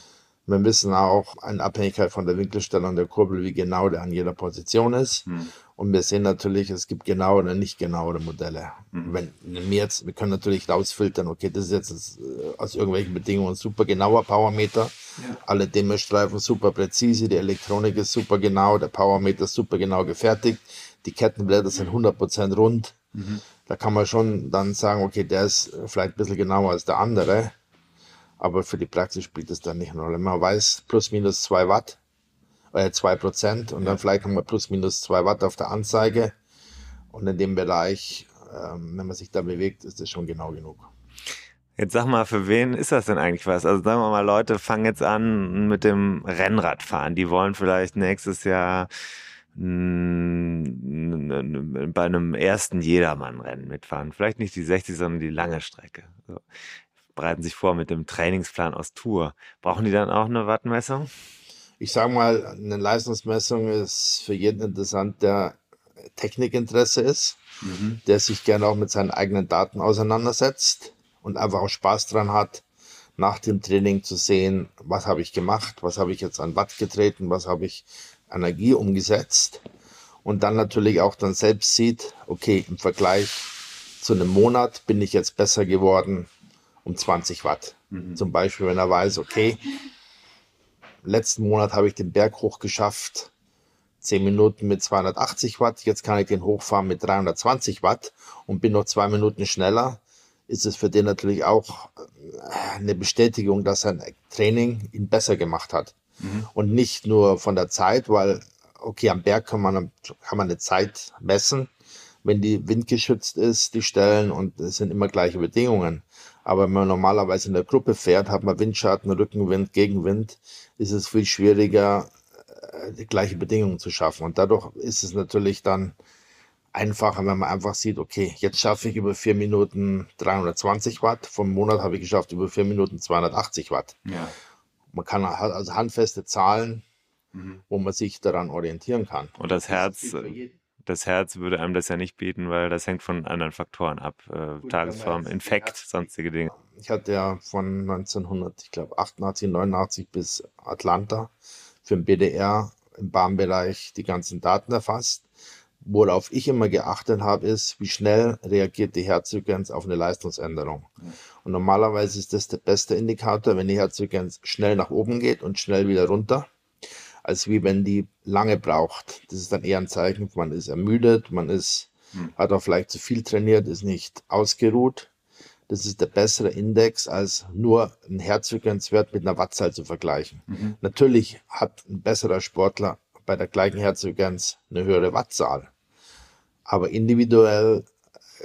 Wir wissen auch in Abhängigkeit von der Winkelstellung der Kurbel, wie genau der an jeder Position ist. Hm. Und wir sehen natürlich, es gibt genauere oder nicht genauere Modelle. Mhm. Wenn, wir jetzt, wir können natürlich rausfiltern, okay, das ist jetzt äh, aus irgendwelchen Bedingungen ein super genauer Powermeter. Ja. Alle Dämmestreifen super präzise, die Elektronik ist super genau, der Powermeter ist super genau gefertigt, die Kettenblätter sind 100% rund. Mhm. Da kann man schon dann sagen, okay, der ist vielleicht ein bisschen genauer als der andere. Aber für die Praxis spielt es dann nicht eine Rolle. Man weiß plus minus 2 Watt äh, 2% und dann vielleicht haben wir plus minus 2 Watt auf der Anzeige. Und in dem Bereich, ähm, wenn man sich da bewegt, ist das schon genau genug. Jetzt sag mal, für wen ist das denn eigentlich was? Also sagen wir mal, Leute fangen jetzt an mit dem Rennradfahren. Die wollen vielleicht nächstes Jahr bei einem ersten Jedermann-Rennen mitfahren. Vielleicht nicht die 60, sondern die lange Strecke. So. Bereiten sich vor mit dem Trainingsplan aus Tour. Brauchen die dann auch eine Wattmessung? ich sage mal, eine Leistungsmessung ist für jeden interessant, der Technikinteresse ist, mhm. der sich gerne auch mit seinen eigenen Daten auseinandersetzt und einfach auch Spaß dran hat, nach dem Training zu sehen, was habe ich gemacht, was habe ich jetzt an Watt getreten, was habe ich Energie umgesetzt und dann natürlich auch dann selbst sieht, okay, im Vergleich zu einem Monat bin ich jetzt besser geworden um 20 Watt. Mhm. Zum Beispiel, wenn er weiß, okay, letzten Monat habe ich den Berg hoch geschafft, 10 Minuten mit 280 Watt, jetzt kann ich den hochfahren mit 320 Watt und bin noch zwei Minuten schneller, ist es für den natürlich auch äh, eine Bestätigung, dass sein Training ihn besser gemacht hat. Mhm. Und nicht nur von der Zeit, weil, okay, am Berg kann man, kann man eine Zeit messen, wenn die windgeschützt ist, die Stellen, und es sind immer gleiche Bedingungen. Aber wenn man normalerweise in der Gruppe fährt, hat man Windschatten, Rückenwind, Gegenwind, ist es viel schwieriger, äh, die gleiche Bedingungen zu schaffen. Und dadurch ist es natürlich dann einfacher, wenn man einfach sieht, okay, jetzt schaffe ich über vier Minuten 320 Watt, vom Monat habe ich geschafft über vier Minuten 280 Watt. Ja. Man kann also handfeste Zahlen, mhm. wo man sich daran orientieren kann. Und das Herz, das Herz würde einem das ja nicht bieten, weil das hängt von anderen Faktoren ab. Äh, Gut, Tagesform, Infekt, sonstige Dinge. Ich hatte ja von 1900, ich glaube 88, 89 bis Atlanta für den BDR im Bahnbereich die ganzen Daten erfasst. Worauf ich immer geachtet habe, ist, wie schnell reagiert die Herzfrequenz auf eine Leistungsänderung. Und normalerweise ist das der beste Indikator, wenn die Herzfrequenz schnell nach oben geht und schnell wieder runter als wie wenn die lange braucht. Das ist dann eher ein Zeichen, man ist ermüdet, man ist, hm. hat auch vielleicht zu viel trainiert, ist nicht ausgeruht. Das ist der bessere Index, als nur ein Herzfrequenzwert mit einer Wattzahl zu vergleichen. Mhm. Natürlich hat ein besserer Sportler bei der gleichen Herzfrequenz eine höhere Wattzahl. Aber individuell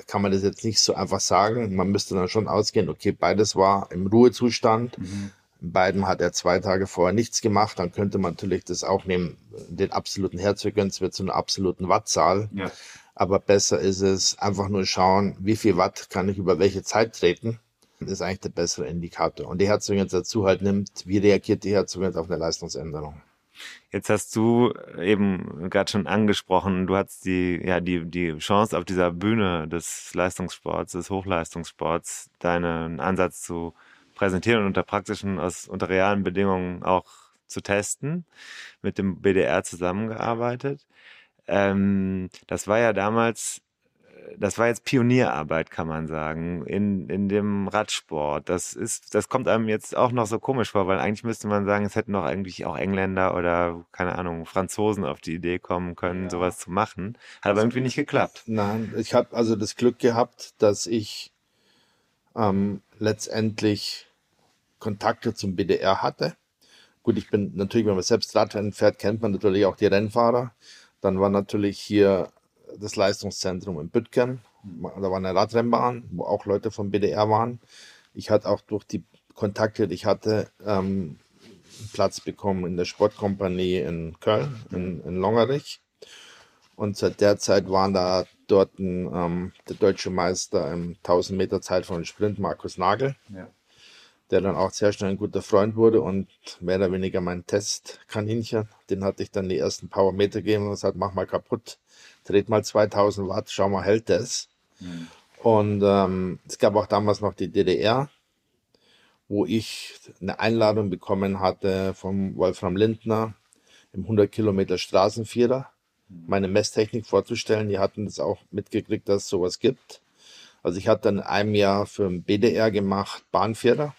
kann man das jetzt nicht so einfach sagen. Man müsste dann schon ausgehen, okay, beides war im Ruhezustand. Mhm. Beiden hat er zwei Tage vorher nichts gemacht. Dann könnte man natürlich das auch nehmen, den absoluten Herzfrequenz wird zu einer absoluten Wattzahl. Ja. Aber besser ist es einfach nur schauen, wie viel Watt kann ich über welche Zeit treten. Das ist eigentlich der bessere Indikator. Und die Herzfrequenz dazu halt nimmt, wie reagiert die Herzfrequenz auf eine Leistungsänderung. Jetzt hast du eben gerade schon angesprochen, du hast die, ja, die, die Chance auf dieser Bühne des Leistungssports, des Hochleistungssports, deinen Ansatz zu präsentieren und unter praktischen, aus, unter realen Bedingungen auch zu testen, mit dem BDR zusammengearbeitet. Ähm, das war ja damals, äh, das war jetzt Pionierarbeit, kann man sagen, in, in dem Radsport. Das ist, das kommt einem jetzt auch noch so komisch vor, weil eigentlich müsste man sagen, es hätten doch eigentlich auch Engländer oder, keine Ahnung, Franzosen auf die Idee kommen können, ja. sowas zu machen. Hat aber irgendwie nicht geklappt. Nein, ich habe also das Glück gehabt, dass ich ähm, letztendlich Kontakte zum BDR hatte. Gut, ich bin natürlich, wenn man selbst Radrennen fährt, kennt man natürlich auch die Rennfahrer. Dann war natürlich hier das Leistungszentrum in Bütgen. Da war eine Radrennbahn, wo auch Leute vom BDR waren. Ich hatte auch durch die kontaktiert. Ich hatte ähm, Platz bekommen in der Sportkompanie in Köln, in, in Longerich. Und seit der Zeit waren da dort ein, ähm, der deutsche Meister im 1000 Meter Zeit von Sprint, Markus Nagel, Ja. Der dann auch sehr schnell ein guter Freund wurde und mehr oder weniger mein Testkaninchen. Den hatte ich dann die ersten Power Meter gegeben und gesagt, mach mal kaputt, dreht mal 2000 Watt, schau mal, hält das. Und ähm, es gab auch damals noch die DDR, wo ich eine Einladung bekommen hatte vom Wolfram Lindner im 100 Kilometer Straßenvierer, meine Messtechnik vorzustellen. Die hatten das auch mitgekriegt, dass es sowas gibt. Also ich hatte dann in einem Jahr für den BDR gemacht Bahnvierer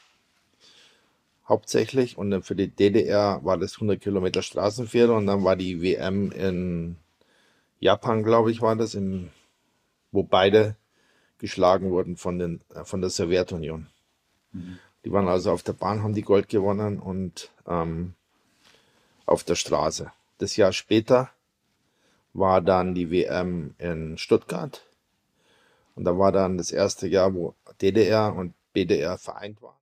hauptsächlich und dann für die DDR war das 100 Kilometer Straßenvierer und dann war die WM in Japan, glaube ich, war das, im, wo beide geschlagen wurden von, den, äh, von der Sowjetunion. Die waren also auf der Bahn, haben die Gold gewonnen und ähm, auf der Straße. Das Jahr später war dann die WM in Stuttgart. Und da war dann das erste Jahr, wo DDR und BDR vereint waren.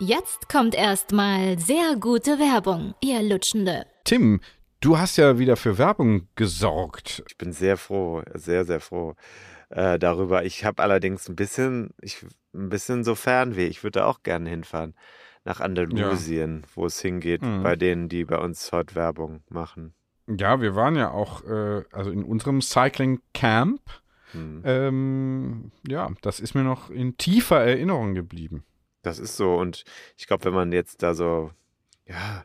Jetzt kommt erstmal sehr gute Werbung, ihr Lutschende. Tim, du hast ja wieder für Werbung gesorgt. Ich bin sehr froh, sehr, sehr froh äh, darüber. Ich habe allerdings ein bisschen, ich, ein bisschen so Fernweh. Ich würde auch gerne hinfahren nach Andalusien, wo es hingeht, Mhm. bei denen, die bei uns heute Werbung machen. Ja, wir waren ja auch, äh, also in unserem Cycling Camp. Hm. Ähm, ja, das ist mir noch in tiefer Erinnerung geblieben. Das ist so. Und ich glaube, wenn man jetzt da so, ja,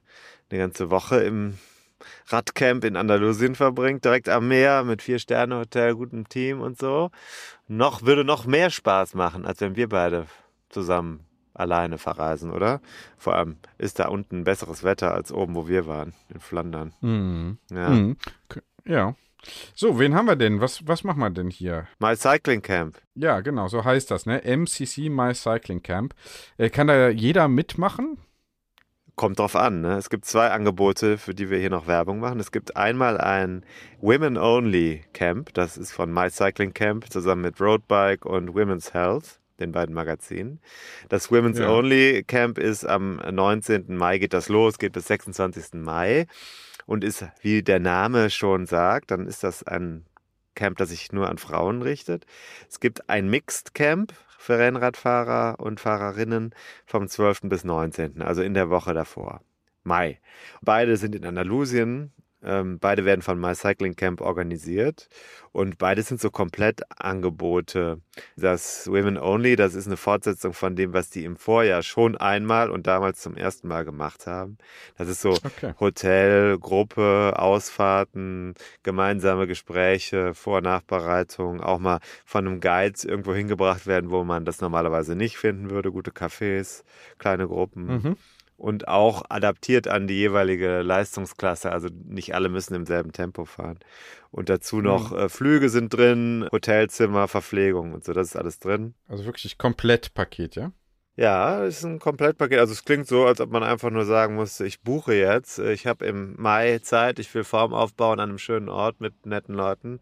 eine ganze Woche im Radcamp in Andalusien verbringt, direkt am Meer mit Vier-Sterne-Hotel, gutem Team und so, noch, würde noch mehr Spaß machen, als wenn wir beide zusammen alleine verreisen, oder? Vor allem ist da unten besseres Wetter als oben, wo wir waren, in Flandern. Mhm. Ja. Mhm. Ja. So, wen haben wir denn? Was, was machen wir denn hier? My Cycling Camp. Ja, genau, so heißt das, ne? MCC My Cycling Camp. Äh, kann da jeder mitmachen? Kommt drauf an. Ne? Es gibt zwei Angebote, für die wir hier noch Werbung machen. Es gibt einmal ein Women Only Camp. Das ist von My Cycling Camp zusammen mit Roadbike und Women's Health, den beiden Magazinen. Das Women's Ja. Only Camp ist am 19. Mai geht das los, geht bis 26. Mai und ist, wie der Name schon sagt, dann ist das ein Camp, das sich nur an Frauen richtet. Es gibt ein Mixed Camp für Rennradfahrer und Fahrerinnen vom 12. bis 19., also in der Woche davor, Mai. Beide sind in Andalusien, ähm, beide werden von My Cycling Camp organisiert und beide sind so komplett Angebote. Das Women Only, das ist eine Fortsetzung von dem, was die im Vorjahr schon einmal und damals zum ersten Mal gemacht haben. Das ist so Okay. Hotel, Gruppe, Ausfahrten, gemeinsame Gespräche, Vor- und Nachbereitung, auch mal von einem Guide irgendwo hingebracht werden, wo man das normalerweise nicht finden würde. Gute Cafés, kleine Gruppen Mhm. Und auch adaptiert an die jeweilige Leistungsklasse. Also nicht alle müssen im selben Tempo fahren. Und dazu noch äh, Flüge sind drin, Hotelzimmer, Verpflegung und so, das ist alles drin. Also wirklich komplett Paket, ja? Ja, es ist ein Komplettpaket. Also es klingt so, als ob man einfach nur sagen muss, ich buche jetzt. Ich habe im Mai Zeit, ich will Form aufbauen an einem schönen Ort mit netten Leuten.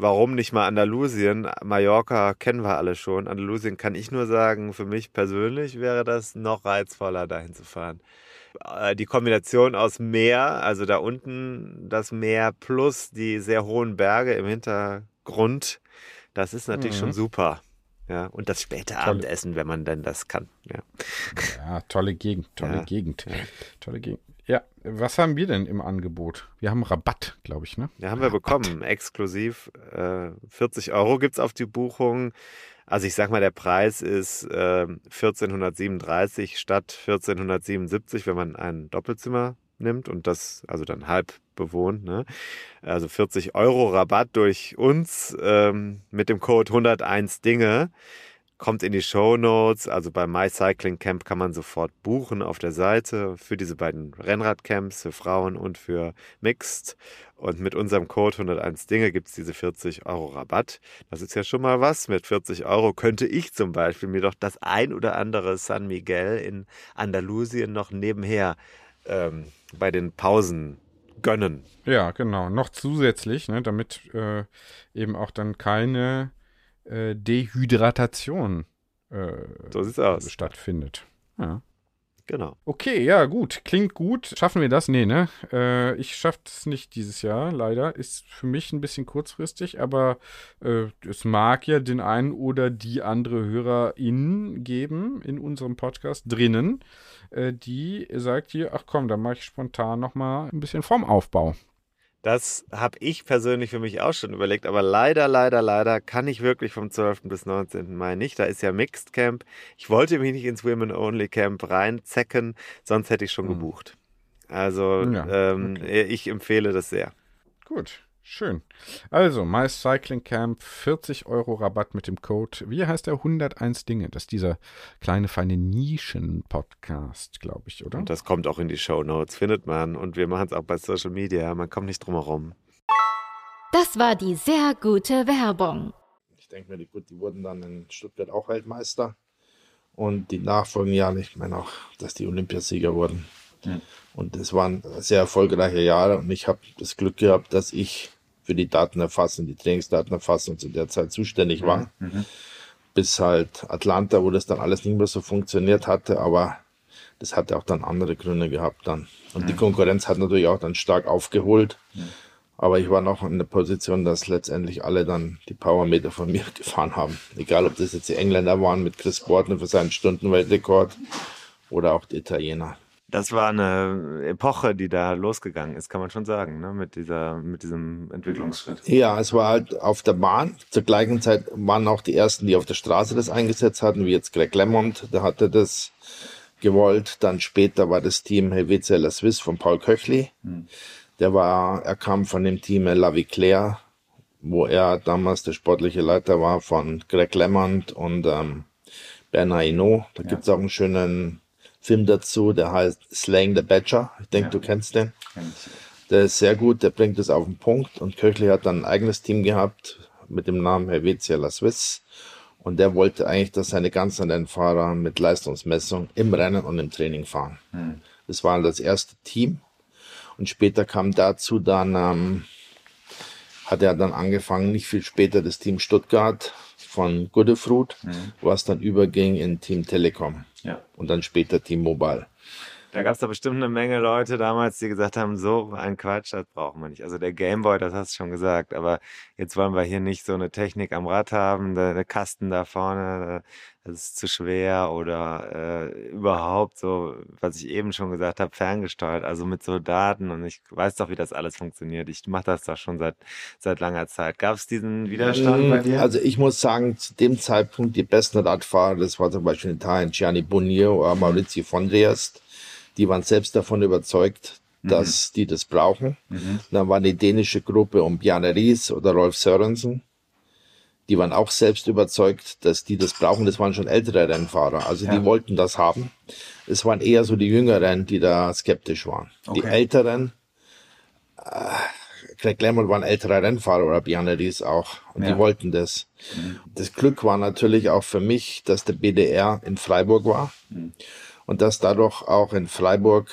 Warum nicht mal Andalusien? Mallorca kennen wir alle schon. Andalusien kann ich nur sagen, für mich persönlich wäre das noch reizvoller, dahin zu fahren. Äh, Die Kombination aus Meer, also da unten das Meer plus die sehr hohen Berge im Hintergrund, das ist natürlich Mhm. schon super. Ja, und das späte Tolle- Abendessen, wenn man denn das kann. Ja. Ja, tolle Gegend, tolle Ja. Gegend. Tolle Gegend. Ja, was haben wir denn im Angebot? Wir haben Rabatt, glaube ich, ne? Ja, haben wir bekommen. Exklusiv. Äh, 40 Euro gibt's auf die Buchung. Also ich sag mal, der Preis ist äh, 1437 statt 1477, wenn man ein Doppelzimmer nimmt und das also dann halb bewohnt. Ne? Also 40 Euro Rabatt durch uns ähm, mit dem Code 101 Dinge. Kommt in die Show Notes, also bei My Cycling Camp kann man sofort buchen auf der Seite für diese beiden Rennradcamps, für Frauen und für Mixed. Und mit unserem Code 101 Dinge gibt es diese 40 Euro Rabatt. Das ist ja schon mal was. Mit 40 Euro könnte ich zum Beispiel mir doch das ein oder andere San Miguel in Andalusien noch nebenher ähm, bei den Pausen gönnen. Ja, genau. Noch zusätzlich, ne, damit äh, eben auch dann keine äh, Dehydratation äh, So stattfindet. Ja. Genau. Okay, ja, gut. Klingt gut. Schaffen wir das? Nee, ne? Äh, ich schaffe es nicht dieses Jahr, leider. Ist für mich ein bisschen kurzfristig, aber äh, es mag ja den einen oder die andere HörerInnen geben in unserem Podcast drinnen, äh, die sagt hier, ach komm, dann mache ich spontan nochmal ein bisschen Formaufbau. Das habe ich persönlich für mich auch schon überlegt, aber leider, leider, leider kann ich wirklich vom 12. bis 19. Mai nicht. Da ist ja Mixed Camp. Ich wollte mich nicht ins Women Only Camp reinzecken, sonst hätte ich schon Mhm. gebucht. Also Ja, ähm, ich empfehle das sehr. Gut, schön. Also, My Cycling Camp, 40 Euro Rabatt mit dem Code. Wie heißt der 101 Dinge? Das ist dieser kleine, feine Nischen-Podcast, glaube ich, oder? Und das kommt auch in die Show Notes, findet man. Und wir machen es auch bei Social Media. Man kommt nicht drum herum. Das war die sehr gute Werbung. Ich denke mir, die, gut, die wurden dann in Stuttgart auch Weltmeister. Und die nachfolgenden Jahre, ich meine auch, dass die Olympiasieger wurden. Und es waren sehr erfolgreiche Jahre. Und ich habe das Glück gehabt, dass ich für die Datenerfassung, die Trainingsdatenerfassung zu der Zeit zuständig war. Bis halt Atlanta, wo das dann alles nicht mehr so funktioniert hatte. Aber das hatte auch dann andere Gründe gehabt dann. Und die Konkurrenz hat natürlich auch dann stark aufgeholt. Aber ich war noch in der Position, dass letztendlich alle dann die Powermeter von mir gefahren haben. Egal, ob das jetzt die Engländer waren mit Chris Bortner für seinen Stundenweltrekord oder auch die Italiener. Das war eine Epoche, die da losgegangen ist, kann man schon sagen, ne? mit, dieser, mit diesem Entwicklungsschritt. Ja, es war halt auf der Bahn. Zur gleichen Zeit waren auch die ersten, die auf der Straße das eingesetzt hatten, wie jetzt Greg LeMond, der hatte das gewollt. Dann später war das Team Helvetia La Suisse von Paul Köchli. Der war, er kam von dem Team La Viclair, wo er damals der sportliche Leiter war von Greg LeMond und ähm, Bernard Hinault. Da gibt's auch einen schönen Film dazu, der heißt Slaying the Badger. Ich denke, du kennst den. Der ist sehr gut, der bringt es auf den Punkt. Und Köchli hat dann ein eigenes Team gehabt mit dem Namen Helvetia La Suisse. Und der wollte eigentlich, dass seine ganzen Rennfahrer mit Leistungsmessung im Rennen und im Training fahren. Das war das erste Team. Und später kam dazu dann, ähm, hat er dann angefangen, nicht viel später das Team Stuttgart von Godefroot, was dann überging in Team Telekom. Ja. Und dann später Team Mobile. Da gab es da bestimmt eine Menge Leute damals, die gesagt haben, so ein Quatsch, das brauchen wir nicht. Also der Gameboy, das hast du schon gesagt, aber jetzt wollen wir hier nicht so eine Technik am Rad haben, der, der Kasten da vorne, das ist zu schwer oder äh, überhaupt so, was ich eben schon gesagt habe, ferngesteuert, also mit so Daten und ich weiß doch, wie das alles funktioniert. Ich mache das doch schon seit, seit langer Zeit. Gab es diesen Widerstand bei dir? Also ich muss sagen, zu dem Zeitpunkt die besten Radfahrer, das war zum Beispiel in Italien Gianni Bonio oder Maurizio von Driest, die waren selbst davon überzeugt, dass die das brauchen. Dann war die dänische Gruppe um Bjarne Ries oder Rolf Sörensen. Die waren auch selbst überzeugt, dass die das brauchen. Das waren schon ältere Rennfahrer. Also die wollten das haben. Es waren eher so die Jüngeren, die da skeptisch waren. Die Älteren, äh, Greg LeMond war ein älterer Rennfahrer oder Bjarne Ries auch. Und die wollten das. Das Glück war natürlich auch für mich, dass der BDR in Freiburg war. Und dass dadurch auch in Freiburg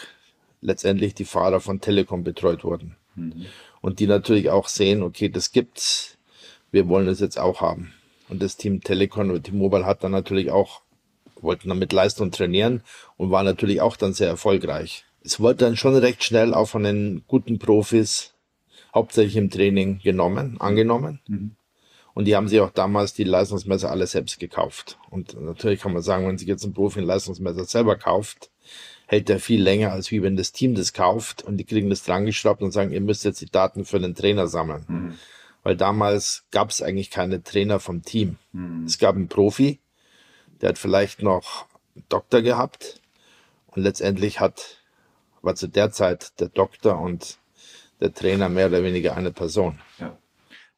letztendlich die Fahrer von Telekom betreut wurden. Und die natürlich auch sehen, okay, das gibt's, wir wollen das jetzt auch haben. Und das Team Telekom und Team Mobile hat dann natürlich auch, wollten dann mit Leistung trainieren und war natürlich auch dann sehr erfolgreich. Es wurde dann schon recht schnell auch von den guten Profis hauptsächlich im Training genommen, angenommen. Und die haben sich auch damals die Leistungsmesser alle selbst gekauft. Und natürlich kann man sagen, wenn sich jetzt ein Profi ein Leistungsmesser selber kauft, hält der viel länger, als wie wenn das Team das kauft und die kriegen das dran geschraubt und sagen, ihr müsst jetzt die Daten für den Trainer sammeln. Weil damals gab es eigentlich keine Trainer vom Team. Es gab einen Profi, der hat vielleicht noch einen Doktor gehabt und letztendlich hat, war zu der Zeit der Doktor und der Trainer mehr oder weniger eine Person.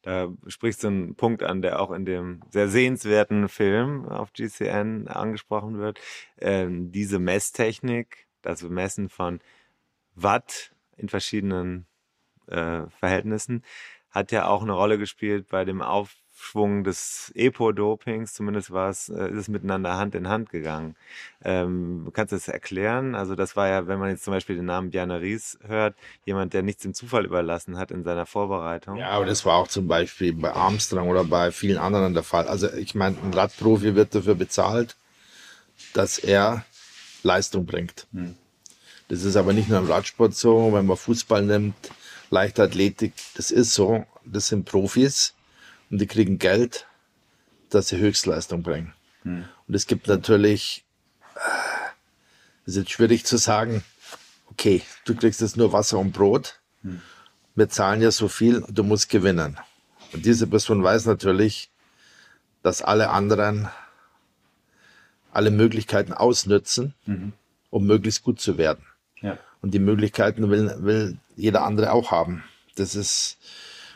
Da sprichst du einen Punkt an, der auch in dem sehr sehenswerten Film auf GCN angesprochen wird. Ähm, diese Messtechnik, das Messen von Watt in verschiedenen äh, Verhältnissen, hat ja auch eine Rolle gespielt bei dem Aufschwung des Epo-Dopings, zumindest war es, äh, ist es miteinander Hand in Hand gegangen. Ähm, kannst du das erklären? Also das war ja, wenn man jetzt zum Beispiel den Namen Bjarne Ries hört, jemand, der nichts dem Zufall überlassen hat in seiner Vorbereitung. Ja, aber das war auch zum Beispiel bei Armstrong oder bei vielen anderen der Fall. Also ich meine, ein Radprofi wird dafür bezahlt, dass er Leistung bringt. Hm. Das ist aber nicht nur im Radsport so, wenn man Fußball nimmt, Leichtathletik, das ist so. Das sind Profis und die kriegen Geld, dass sie Höchstleistung bringen. Hm. Und es gibt natürlich, es ist jetzt schwierig zu sagen, okay, du kriegst jetzt nur Wasser und Brot. Hm. Wir zahlen ja so viel, du musst gewinnen. Und diese Person weiß natürlich, dass alle anderen alle Möglichkeiten ausnützen, mhm. um möglichst gut zu werden. Ja. Und die Möglichkeiten will, will jeder andere auch haben. Das ist,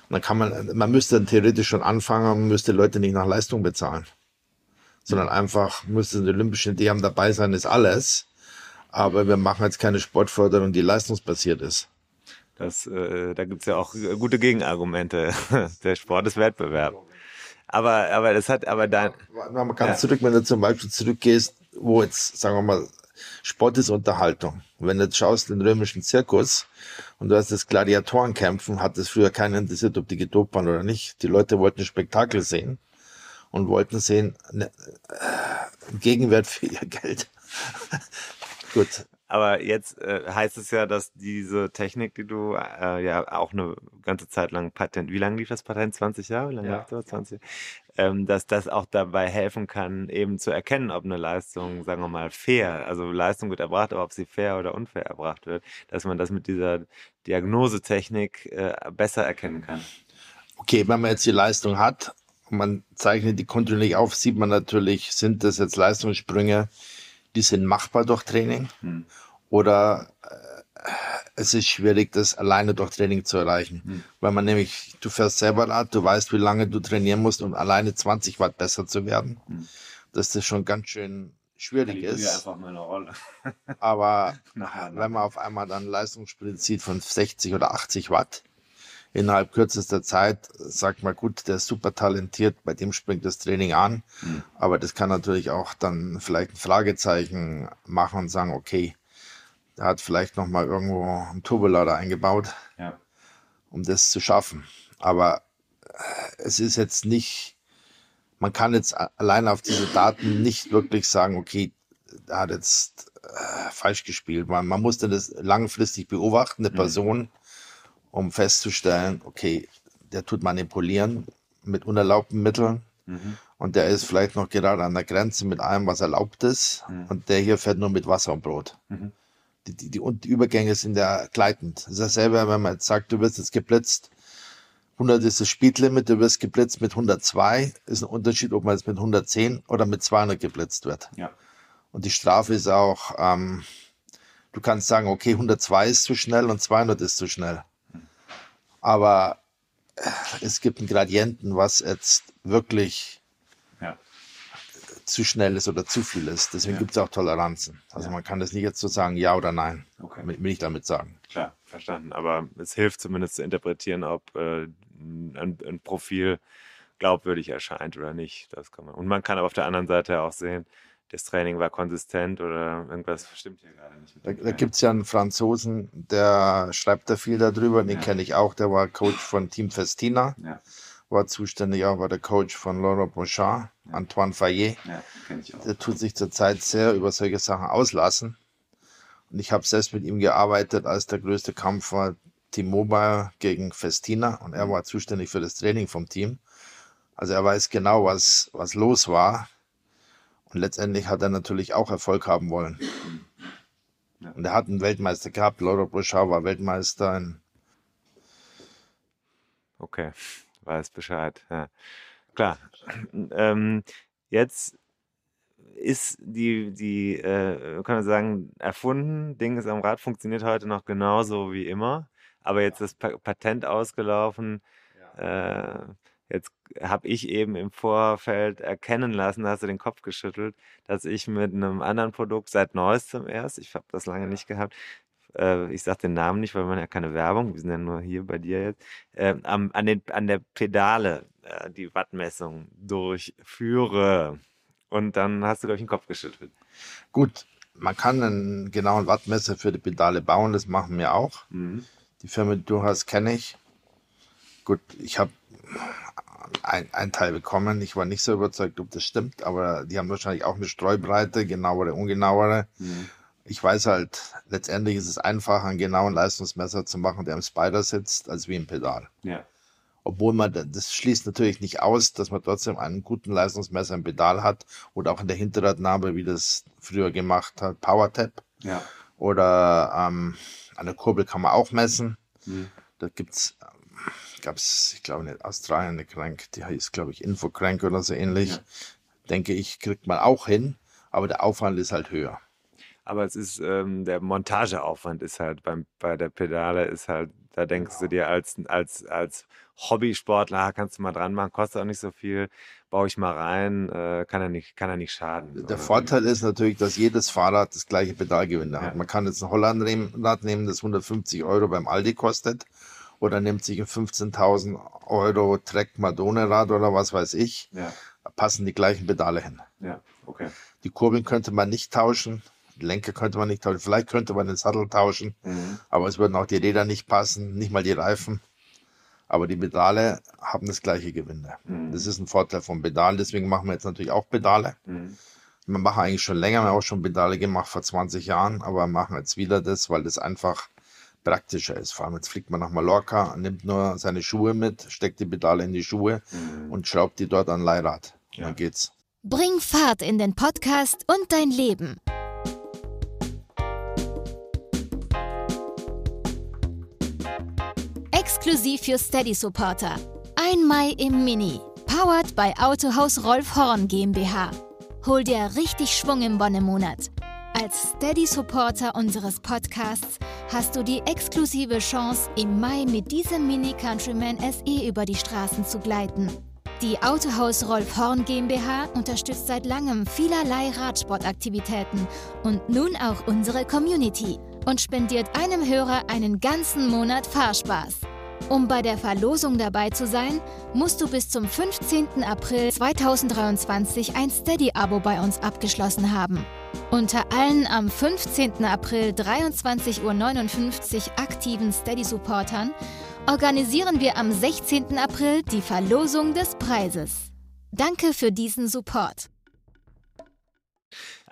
dann kann man, man müsste dann theoretisch schon anfangen, man müsste Leute nicht nach Leistung bezahlen, sondern einfach müsste eine olympische Idee haben, dabei sein ist alles. Aber wir machen jetzt keine Sportförderung, die leistungsbasiert ist. Das, äh, da gibt's ja auch gute Gegenargumente. Der Sport ist Wettbewerb. Aber, aber das hat, aber dann. Man kann ja. zurück, wenn du zum Beispiel zurückgehst, wo jetzt, sagen wir mal, Sport ist Unterhaltung. Wenn du jetzt schaust, den römischen Zirkus und du hast das Gladiatorenkämpfen, hat es früher keinen interessiert, ob die gedopt waren oder nicht. Die Leute wollten Spektakel sehen und wollten sehen, ne, äh, Gegenwert für ihr Geld. Gut. Aber jetzt äh, heißt es ja, dass diese Technik, die du äh, ja auch eine ganze Zeit lang Patent, wie lange lief das Patent? 20 Jahre? Wie lange ja. das? 20? Ähm, dass das auch dabei helfen kann, eben zu erkennen, ob eine Leistung, sagen wir mal, fair, also Leistung wird erbracht, aber ob sie fair oder unfair erbracht wird, dass man das mit dieser Diagnosetechnik äh, besser erkennen kann. Okay, wenn man jetzt die Leistung hat und man zeichnet die kontinuierlich auf, sieht man natürlich, sind das jetzt Leistungssprünge, die sind machbar durch Training hm. oder äh, es ist schwierig, das alleine durch Training zu erreichen. Hm. Weil man nämlich, du fährst selber Rad, du weißt, wie lange du trainieren musst, um alleine 20 Watt besser zu werden. Hm. Dass das schon ganz schön schwierig ist. einfach mal eine Rolle. Aber wenn man auf einmal dann Leistungssprint sieht von 60 oder 80 Watt, innerhalb kürzester Zeit sagt man, gut, der ist super talentiert, bei dem springt das Training an. Mhm. Aber das kann natürlich auch dann vielleicht ein Fragezeichen machen und sagen, okay, der hat vielleicht nochmal irgendwo einen Turbolader eingebaut, ja. um das zu schaffen. Aber äh, es ist jetzt nicht, man kann jetzt allein auf diese Daten nicht wirklich sagen, okay, der hat jetzt äh, falsch gespielt. Man, man musste das langfristig beobachten, eine mhm. Person um festzustellen, okay, der tut manipulieren mit unerlaubten Mitteln mhm. und der ist vielleicht noch gerade an der Grenze mit allem, was erlaubt ist mhm. und der hier fährt nur mit Wasser und Brot. Mhm. Die, die, die, Übergänge sind ja gleitend. Das ist dasselbe, wenn man jetzt sagt, du wirst jetzt geblitzt, 100 ist das Speedlimit, du wirst geblitzt mit 102, ist ein Unterschied, ob man jetzt mit 110 oder mit 200 geblitzt wird. Ja. Und die Strafe ist auch, ähm, du kannst sagen, okay, 102 ist zu schnell und 200 ist zu schnell. Aber äh, es gibt einen Gradienten, was jetzt wirklich ja. zu schnell ist oder zu viel ist. Deswegen ja. gibt es auch Toleranzen. Also ja. man kann das nicht jetzt so sagen, ja oder nein. Okay. Will ich damit sagen. Klar, verstanden. Aber es hilft zumindest zu interpretieren, ob äh, ein, ein Profil glaubwürdig erscheint oder nicht. Das kann man. Und man kann aber auf der anderen Seite auch sehen, das Training war konsistent oder irgendwas stimmt hier gerade nicht. da da gibt es ja einen Franzosen, der schreibt da viel darüber, den ja. kenne ich auch, der war Coach von Team Festina, ja. war zuständig auch, war der Coach von Laurent Bouchard, ja. Antoine Fayet. Ja, ich auch. Der tut sich zurzeit sehr über solche Sachen auslassen. Und ich habe selbst mit ihm gearbeitet, als der größte Kampf war T-Mobile gegen Festina und er war zuständig für das Training vom Team. Also er weiß genau, was, was los war und letztendlich hat er natürlich auch Erfolg haben wollen. Und er hat einen Weltmeister gehabt. Laura Bruschau war Weltmeister. In okay, weiß Bescheid. Ja. Klar. Ähm, jetzt ist die, die äh, kann man sagen, erfunden. Ding ist am Rad, funktioniert heute noch genauso wie immer. Aber jetzt ist das Patent ausgelaufen. Ja. Äh, Jetzt habe ich eben im Vorfeld erkennen lassen, da hast du den Kopf geschüttelt, dass ich mit einem anderen Produkt seit neuestem erst, ich habe das lange nicht gehabt, äh, ich sage den Namen nicht, weil wir ja keine Werbung, wir sind ja nur hier bei dir jetzt, äh, am, an, den, an der Pedale äh, die Wattmessung durchführe. Und dann hast du, glaube ich, den Kopf geschüttelt. Gut, man kann einen genauen Wattmesser für die Pedale bauen, das machen wir auch. Mhm. Die Firma, die du hast, kenne ich. Gut, ich habe ein, ein Teil bekommen. Ich war nicht so überzeugt, ob das stimmt, aber die haben wahrscheinlich auch eine Streubreite, genauere, ungenauere. Mhm. Ich weiß halt, letztendlich ist es einfacher, einen genauen Leistungsmesser zu machen, der im Spider sitzt, als wie im Pedal. Ja. Obwohl man, das schließt natürlich nicht aus, dass man trotzdem einen guten Leistungsmesser im Pedal hat oder auch in der Hinterradnabe, wie das früher gemacht hat, PowerTap. Ja. Oder ähm, an der Kurbel kann man auch messen. Mhm. Da gibt's, ähm, gab's, ich glaube in Australien eine Crank, die heißt, glaube ich, Infocrank oder so ähnlich. Ja. Denke ich, kriegt man auch hin, aber der Aufwand ist halt höher. Aber es ist, ähm, der Montageaufwand ist halt beim, bei der Pedale ist halt, da denkst du dir als, als, als Hobbysportler, ah, kannst du mal dran machen, kostet auch nicht so viel, baue ich mal rein, äh, kann er nicht, kann er nicht schaden. Der So. Vorteil ist natürlich, dass jedes Fahrrad das gleiche Pedalgewinde Ja. hat. Man kann jetzt ein Hollandrad nehmen, das 150 Euro beim Aldi kostet. Oder nimmt sich ein 15.000 Euro Trek Madone Rad oder was weiß ich. Ja, Da passen die gleichen Pedale hin. ja, okay. Die Kurbeln könnte man nicht tauschen. Die Lenker könnte man nicht tauschen. Vielleicht könnte man den Sattel tauschen. Mhm. Aber es würden auch die Räder nicht passen, nicht mal die Reifen. Aber die Pedale haben das gleiche Gewinde. Mhm. Das ist ein Vorteil vom Pedal. Deswegen machen wir jetzt natürlich auch Pedale. Mhm. Wir machen eigentlich schon länger, wir haben auch schon Pedale gemacht vor 20 Jahren, aber machen jetzt wieder das, weil das einfach praktischer ist. Vor allem jetzt fliegt man nach Mallorca, nimmt nur seine Schuhe mit, steckt die Pedale in die Schuhe Mhm. und schraubt die dort an Leihrad. Ja. Dann geht's. Bring Fahrt in den Podcast und dein Leben. Exklusiv für Steady Supporter. Ein Mai im Mini. Powered bei Autohaus Rolf Horn GmbH. Hol dir richtig Schwung im Bonnemonat. Als Steady Supporter unseres Podcasts hast du die exklusive Chance, im Mai mit diesem Mini Countryman SE über die Straßen zu gleiten. Die Autohaus Rolf Horn GmbH unterstützt seit langem vielerlei Radsportaktivitäten und nun auch unsere Community und spendiert einem Hörer einen ganzen Monat Fahrspaß. Um bei der Verlosung dabei zu sein, musst du bis zum 15. April 2023 ein Steady-Abo bei uns abgeschlossen haben. Unter allen am 15. April 23.59 Uhr aktiven Steady-Supportern organisieren wir am 16. April die Verlosung des Preises. Danke für diesen Support.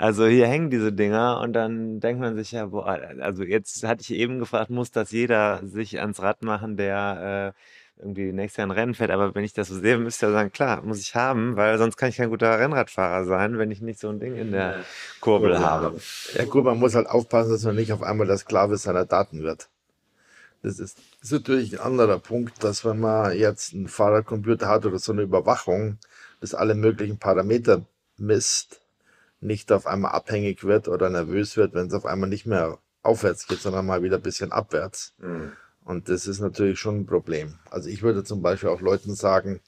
Also hier hängen diese Dinger und dann denkt man sich ja, boah, also jetzt hatte ich eben gefragt, muss das jeder sich ans Rad machen, der äh, irgendwie nächstes Jahr ein Rennen fährt. Aber wenn ich das so sehe, müsste ich ja sagen, klar, muss ich haben, weil sonst kann ich kein guter Rennradfahrer sein, wenn ich nicht so ein Ding in der Kurbel habe. Ja gut, man muss halt aufpassen, dass man nicht auf einmal der Sklave seiner Daten wird. Das ist, das ist natürlich ein anderer Punkt, dass wenn man jetzt einen Fahrradcomputer hat oder so eine Überwachung, das alle möglichen Parameter misst, nicht auf einmal abhängig wird oder nervös wird, wenn es auf einmal nicht mehr aufwärts geht, sondern mal wieder ein bisschen abwärts. Mhm. Und das ist natürlich schon ein Problem. Also ich würde zum Beispiel auch Leuten sagen,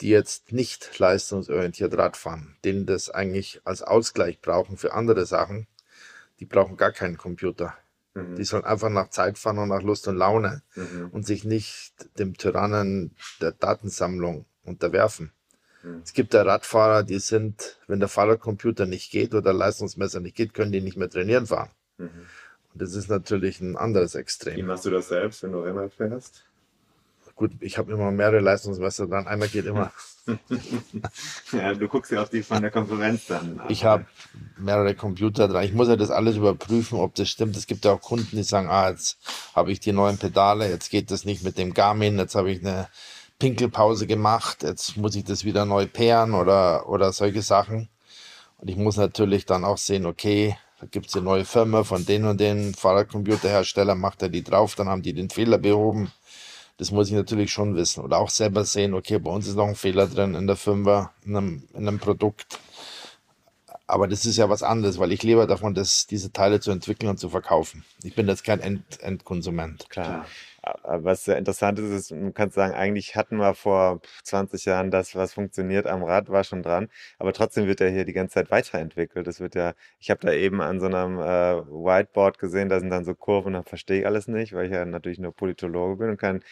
die jetzt nicht leistungsorientiert Radfahren, denen das eigentlich als Ausgleich brauchen für andere Sachen, die brauchen gar keinen Computer. Mhm. Die sollen einfach nach Zeit fahren und nach Lust und Laune Mhm. und sich nicht dem Tyrannen der Datensammlung unterwerfen. Mhm. Es gibt ja Radfahrer, die sind, wenn der Fahrradcomputer nicht geht oder der Leistungsmesser nicht geht, können die nicht mehr trainieren fahren. Mhm. Und das ist natürlich ein anderes Wie Extrem. machst du das selbst, wenn du Rennrad fährst? Gut, ich habe immer mehrere Leistungsmesser dran. Einer geht immer. Ja, du guckst ja auf die von der Konkurrenz dann. an. Ich habe mehrere Computer dran. Ich muss ja das alles überprüfen, ob das stimmt. Es gibt ja auch Kunden, die sagen, ah, jetzt habe ich die neuen Pedale, jetzt geht das nicht mit dem Garmin, jetzt habe ich eine Pinkelpause gemacht, jetzt muss ich das wieder neu pairen oder, oder solche Sachen. Und ich muss natürlich dann auch sehen, okay, da gibt es eine neue Firma von den und den Fahrradcomputerhersteller, macht er die drauf, dann haben die den Fehler behoben. Das muss ich natürlich schon wissen. Oder auch selber sehen, okay, bei uns ist noch ein Fehler drin in der Firma, in einem, in einem Produkt. Aber das ist ja was anderes, weil ich lebe davon, das, diese Teile zu entwickeln und zu verkaufen. Ich bin jetzt kein End Endkonsument. Klar. Was sehr interessant ist, ist, man kann sagen, eigentlich hatten wir vor 20 Jahren das, was funktioniert am Rad, war schon dran, aber trotzdem wird er hier die ganze Zeit weiterentwickelt. Das wird ja, ich habe da eben an so einem äh, Whiteboard gesehen, da sind dann so Kurven, da verstehe ich alles nicht, weil ich ja natürlich nur Politologe bin und kein,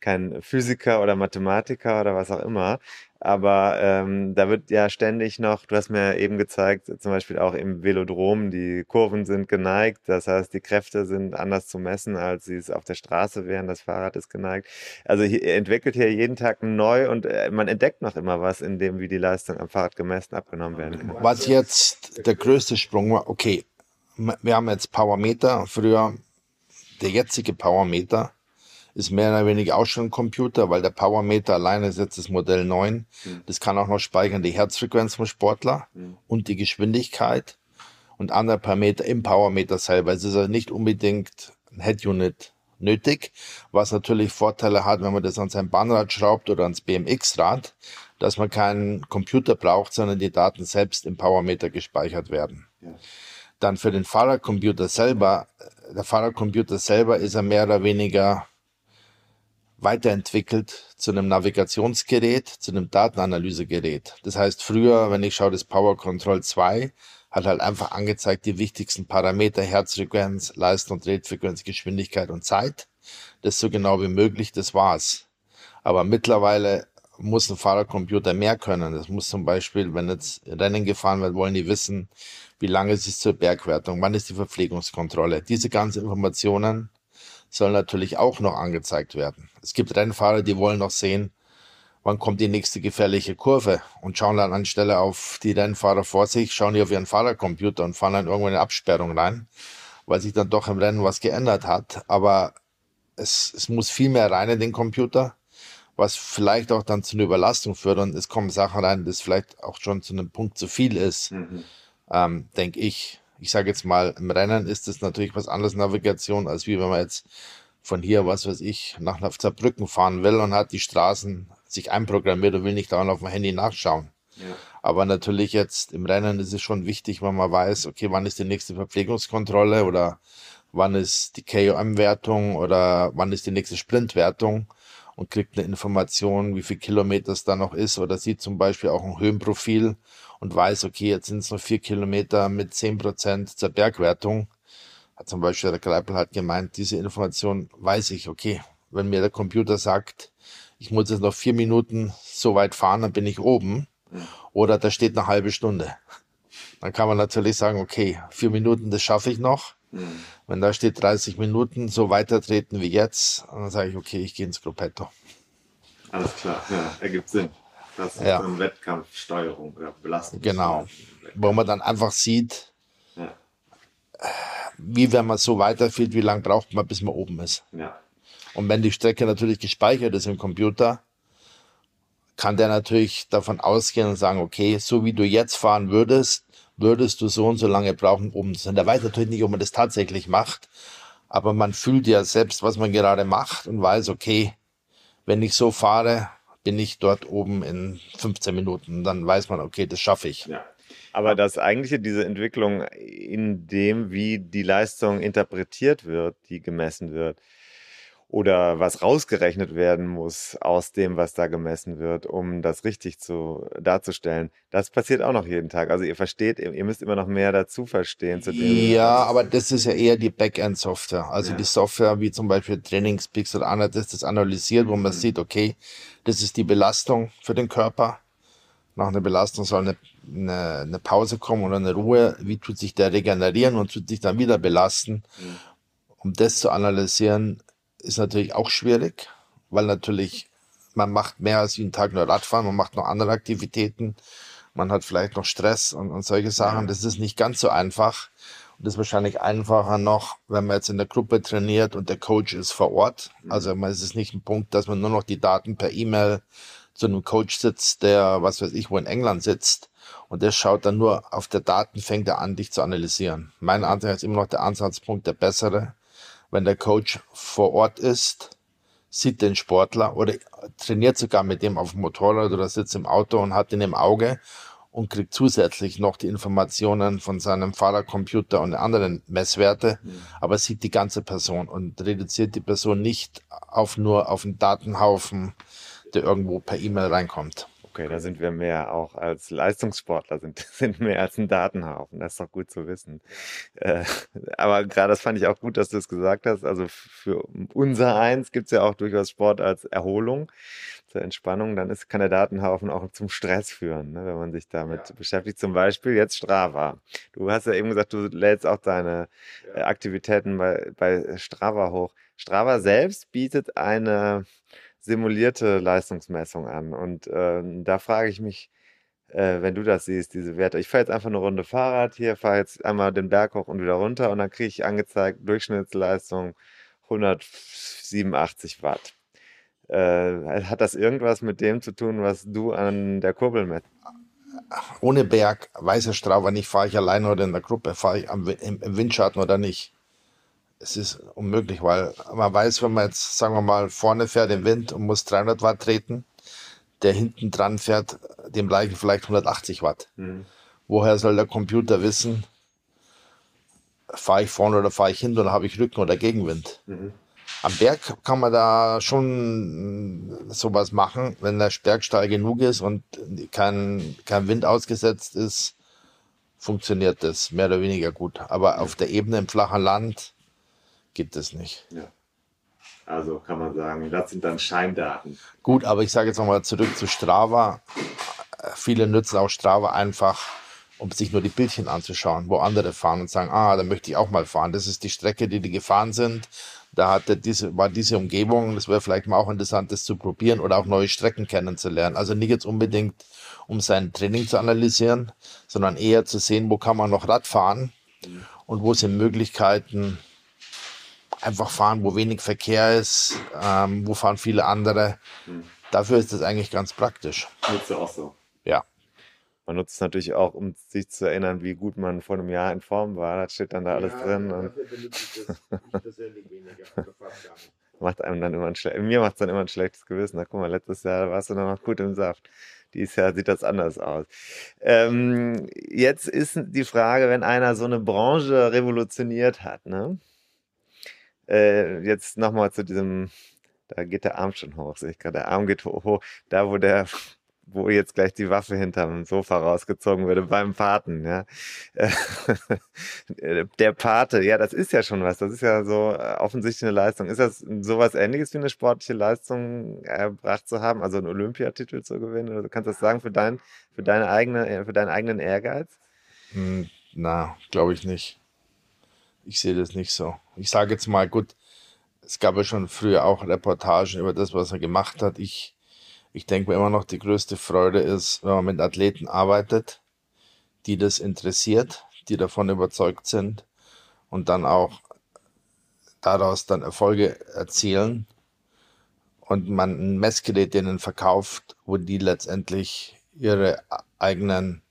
kein Physiker oder Mathematiker oder was auch immer. Aber ähm, da wird ja ständig noch, du hast mir eben gezeigt, zum Beispiel auch im Velodrom, die Kurven sind geneigt. Das heißt, die Kräfte sind anders zu messen, als sie es auf der Straße wären. Das Fahrrad ist geneigt. Also hier, entwickelt hier jeden Tag neu und äh, man entdeckt noch immer was, in dem wie die Leistung am Fahrrad gemessen abgenommen werden kann. Was jetzt der größte Sprung war, okay, wir haben jetzt Powermeter. Früher der jetzige Powermeter ist mehr oder weniger auch schon ein Computer, weil der Powermeter alleine ist jetzt das Modell 9. Mhm. Das kann auch noch speichern die Herzfrequenz vom Sportler mhm. und die Geschwindigkeit und andere Parameter im Powermeter selber. Es ist also nicht unbedingt ein Head-Unit nötig, was natürlich Vorteile hat, wenn man das an sein Bahnrad schraubt oder ans BMX-Rad, dass man keinen Computer braucht, sondern die Daten selbst im Powermeter gespeichert werden. Ja. Dann für den Fahrradcomputer selber, der Fahrradcomputer selber ist er mehr oder weniger weiterentwickelt zu einem Navigationsgerät, zu einem Datenanalysegerät. Das heißt, früher, wenn ich schaue, das Power Control 2 hat halt einfach angezeigt die wichtigsten Parameter, Herzfrequenz, Leistung, Drehfrequenz, Geschwindigkeit und Zeit. Das so genau wie möglich, das war's. Aber mittlerweile muss ein Fahrercomputer mehr können. Das muss zum Beispiel, wenn jetzt Rennen gefahren wird, wollen die wissen, wie lange ist es zur Bergwertung, wann ist die Verpflegungskontrolle. Diese ganzen Informationen soll natürlich auch noch angezeigt werden. Es gibt Rennfahrer, die wollen noch sehen, wann kommt die nächste gefährliche Kurve und schauen dann anstelle auf die Rennfahrer vor sich, schauen die auf ihren Fahrercomputer und fahren dann irgendwo in eine Absperrung rein, weil sich dann doch im Rennen was geändert hat. Aber es, es muss viel mehr rein in den Computer, was vielleicht auch dann zu einer Überlastung führt und es kommen Sachen rein, das vielleicht auch schon zu einem Punkt zu viel ist, mhm. ähm, denke ich ich sage jetzt mal, im Rennen ist es natürlich was anderes Navigation, als wie wenn man jetzt von hier, was weiß ich, nach Saarbrücken fahren will und hat die Straßen sich einprogrammiert und will nicht dauernd auf dem Handy nachschauen. Ja. Aber natürlich jetzt im Rennen ist es schon wichtig, wenn man weiß, okay, wann ist die nächste Verpflegungskontrolle oder wann ist die KOM-Wertung oder wann ist die nächste Sprintwertung und kriegt eine Information, wie viel Kilometer es da noch ist oder sieht zum Beispiel auch ein Höhenprofil und weiß, okay, jetzt sind es noch vier Kilometer mit zehn Prozent zur Bergwertung. Hat zum Beispiel der Greipel hat gemeint, diese Information weiß ich, okay, wenn mir der Computer sagt, ich muss jetzt noch vier Minuten so weit fahren, dann bin ich oben. Oder da steht eine halbe Stunde. Dann kann man natürlich sagen, okay, vier Minuten, das schaffe ich noch. Wenn da steht 30 Minuten, so weitertreten wie jetzt, dann sage ich, okay, ich gehe ins Gruppetto. Alles klar, ja, ergibt Sinn. Das ist ja. so Wettkampfsteuerung oder Belastung. Genau. Wo man dann einfach sieht, ja. wie wenn man so weiterfährt, wie lange braucht man, bis man oben ist. Ja. Und wenn die Strecke natürlich gespeichert ist im Computer, kann der natürlich davon ausgehen und sagen, okay, so wie du jetzt fahren würdest, würdest du so und so lange brauchen, um zu sein. Der weiß natürlich nicht, ob man das tatsächlich macht, aber man fühlt ja selbst, was man gerade macht und weiß, okay, wenn ich so fahre, bin ich dort oben in 15 Minuten. Dann weiß man, okay, das schaffe ich. Ja. Aber das eigentliche, diese Entwicklung in dem, wie die Leistung interpretiert wird, die gemessen wird, oder was rausgerechnet werden muss aus dem, was da gemessen wird, um das richtig zu darzustellen. Das passiert auch noch jeden Tag. Also ihr versteht, ihr müsst immer noch mehr dazu verstehen. Zu dem, ja, aber das ist ja eher die Backend-Software. Also ja. die Software wie zum Beispiel Trainingspeaks oder anderes, das das analysiert, wo man mhm. sieht, okay, das ist die Belastung für den Körper. Nach einer Belastung soll eine, eine, eine Pause kommen oder eine Ruhe. Wie tut sich der regenerieren und tut sich dann wieder belasten? Mhm. Um das zu analysieren, ist natürlich auch schwierig, weil natürlich man macht mehr als jeden Tag nur Radfahren, man macht noch andere Aktivitäten, man hat vielleicht noch Stress und, und solche Sachen. Das ist nicht ganz so einfach. Und das ist wahrscheinlich einfacher noch, wenn man jetzt in der Gruppe trainiert und der Coach ist vor Ort. Mhm. Also man ist es nicht ein Punkt, dass man nur noch die Daten per E-Mail zu einem Coach sitzt, der, was weiß ich, wo in England sitzt. Und der schaut dann nur auf der Daten, fängt er an, dich zu analysieren. Mein Ansatz ist immer noch der Ansatzpunkt der bessere wenn der Coach vor Ort ist, sieht den Sportler oder trainiert sogar mit dem auf dem Motorrad oder sitzt im Auto und hat ihn im Auge und kriegt zusätzlich noch die Informationen von seinem Fahrercomputer und anderen Messwerte, mhm. aber sieht die ganze Person und reduziert die Person nicht auf nur auf einen Datenhaufen, der irgendwo per E-Mail reinkommt. Okay, da sind wir mehr auch als Leistungssportler, sind, sind mehr als ein Datenhaufen. Das ist doch gut zu wissen. Äh, aber gerade das fand ich auch gut, dass du es gesagt hast. Also für unser Eins gibt es ja auch durchaus Sport als Erholung zur Entspannung, dann ist, kann der Datenhaufen auch zum Stress führen, ne, wenn man sich damit ja. beschäftigt. Zum Beispiel jetzt Strava. Du hast ja eben gesagt, du lädst auch deine ja. Äh, Aktivitäten bei, bei Strava hoch. Strava selbst bietet eine simulierte Leistungsmessung an. Und äh, da frage ich mich, äh, wenn du das siehst, diese Werte. Ich fahre jetzt einfach eine Runde Fahrrad hier, fahre jetzt einmal den Berg hoch und wieder runter und dann kriege ich angezeigt Durchschnittsleistung 187 Watt. Äh, hat das irgendwas mit dem zu tun, was du an der Kurbel misst? Ohne Berg, weißer Strava nicht, fahre ich alleine oder in der Gruppe, fahre ich am, im Windschatten oder nicht. Es ist unmöglich, weil man weiß, wenn man jetzt, sagen wir mal, vorne fährt im Wind und muss 300 Watt treten, der hinten dran fährt dem gleichen vielleicht 180 Watt. Mhm. Woher soll der Computer wissen, fahre ich vorne oder fahre ich hinten oder habe ich Rücken oder Gegenwind? Mhm. Am Berg kann man da schon sowas machen, wenn der Berg steil genug ist und kein, kein Wind ausgesetzt ist, funktioniert das mehr oder weniger gut. Aber auf der Ebene im flachen Land geht das nicht. Ja. Also kann man sagen, das sind dann Scheindaten. Gut, aber ich sage jetzt nochmal zurück zu Strava. Viele nutzen auch Strava einfach, um sich nur die Bildchen anzuschauen, wo andere fahren und sagen, ah, da möchte ich auch mal fahren. Das ist die Strecke, die die gefahren sind da hatte diese, war diese Umgebung, das wäre vielleicht mal auch interessant, das zu probieren oder auch neue Strecken kennenzulernen. Also nicht jetzt unbedingt, um sein Training zu analysieren, sondern eher zu sehen, wo kann man noch Rad fahren und wo sind Möglichkeiten, einfach fahren, wo wenig Verkehr ist, ähm, wo fahren viele andere. Dafür ist das eigentlich ganz praktisch. Nutzt du auch so? Ja. Man nutzt es natürlich auch, um sich zu erinnern, wie gut man vor einem Jahr in Form war. Das steht dann da alles ja, drin. Und macht einem dann immer ein schlechtes, mir macht es dann immer ein schlechtes Gewissen. Na, guck mal, letztes Jahr warst du noch gut im Saft. Dieses Jahr sieht das anders aus. Ähm, jetzt ist die Frage, wenn einer so eine Branche revolutioniert hat, ne? Äh, jetzt nochmal zu diesem, da geht der Arm schon hoch, sehe ich gerade. Der Arm geht hoch, da wo der wo jetzt gleich die Waffe hinterm Sofa rausgezogen würde beim Paten, ja. Der Pate, ja, das ist ja schon was. Das ist ja so äh, offensichtlich eine Leistung. Ist das sowas ähnliches wie eine sportliche Leistung erbracht zu haben, also einen Olympiatitel zu gewinnen? Oder du das sagen für dein, für deine eigene, äh, für deinen eigenen Ehrgeiz? Hm, na, glaube ich nicht. Ich sehe das nicht so. Ich sage jetzt mal, gut, es gab ja schon früher auch Reportagen über das, was er gemacht hat. Ich ich denke mir immer noch, die größte Freude ist, wenn man mit Athleten arbeitet, die das interessiert, die davon überzeugt sind und dann auch daraus dann Erfolge erzielen und man ein Messgerät denen verkauft, wo die letztendlich ihre eigenen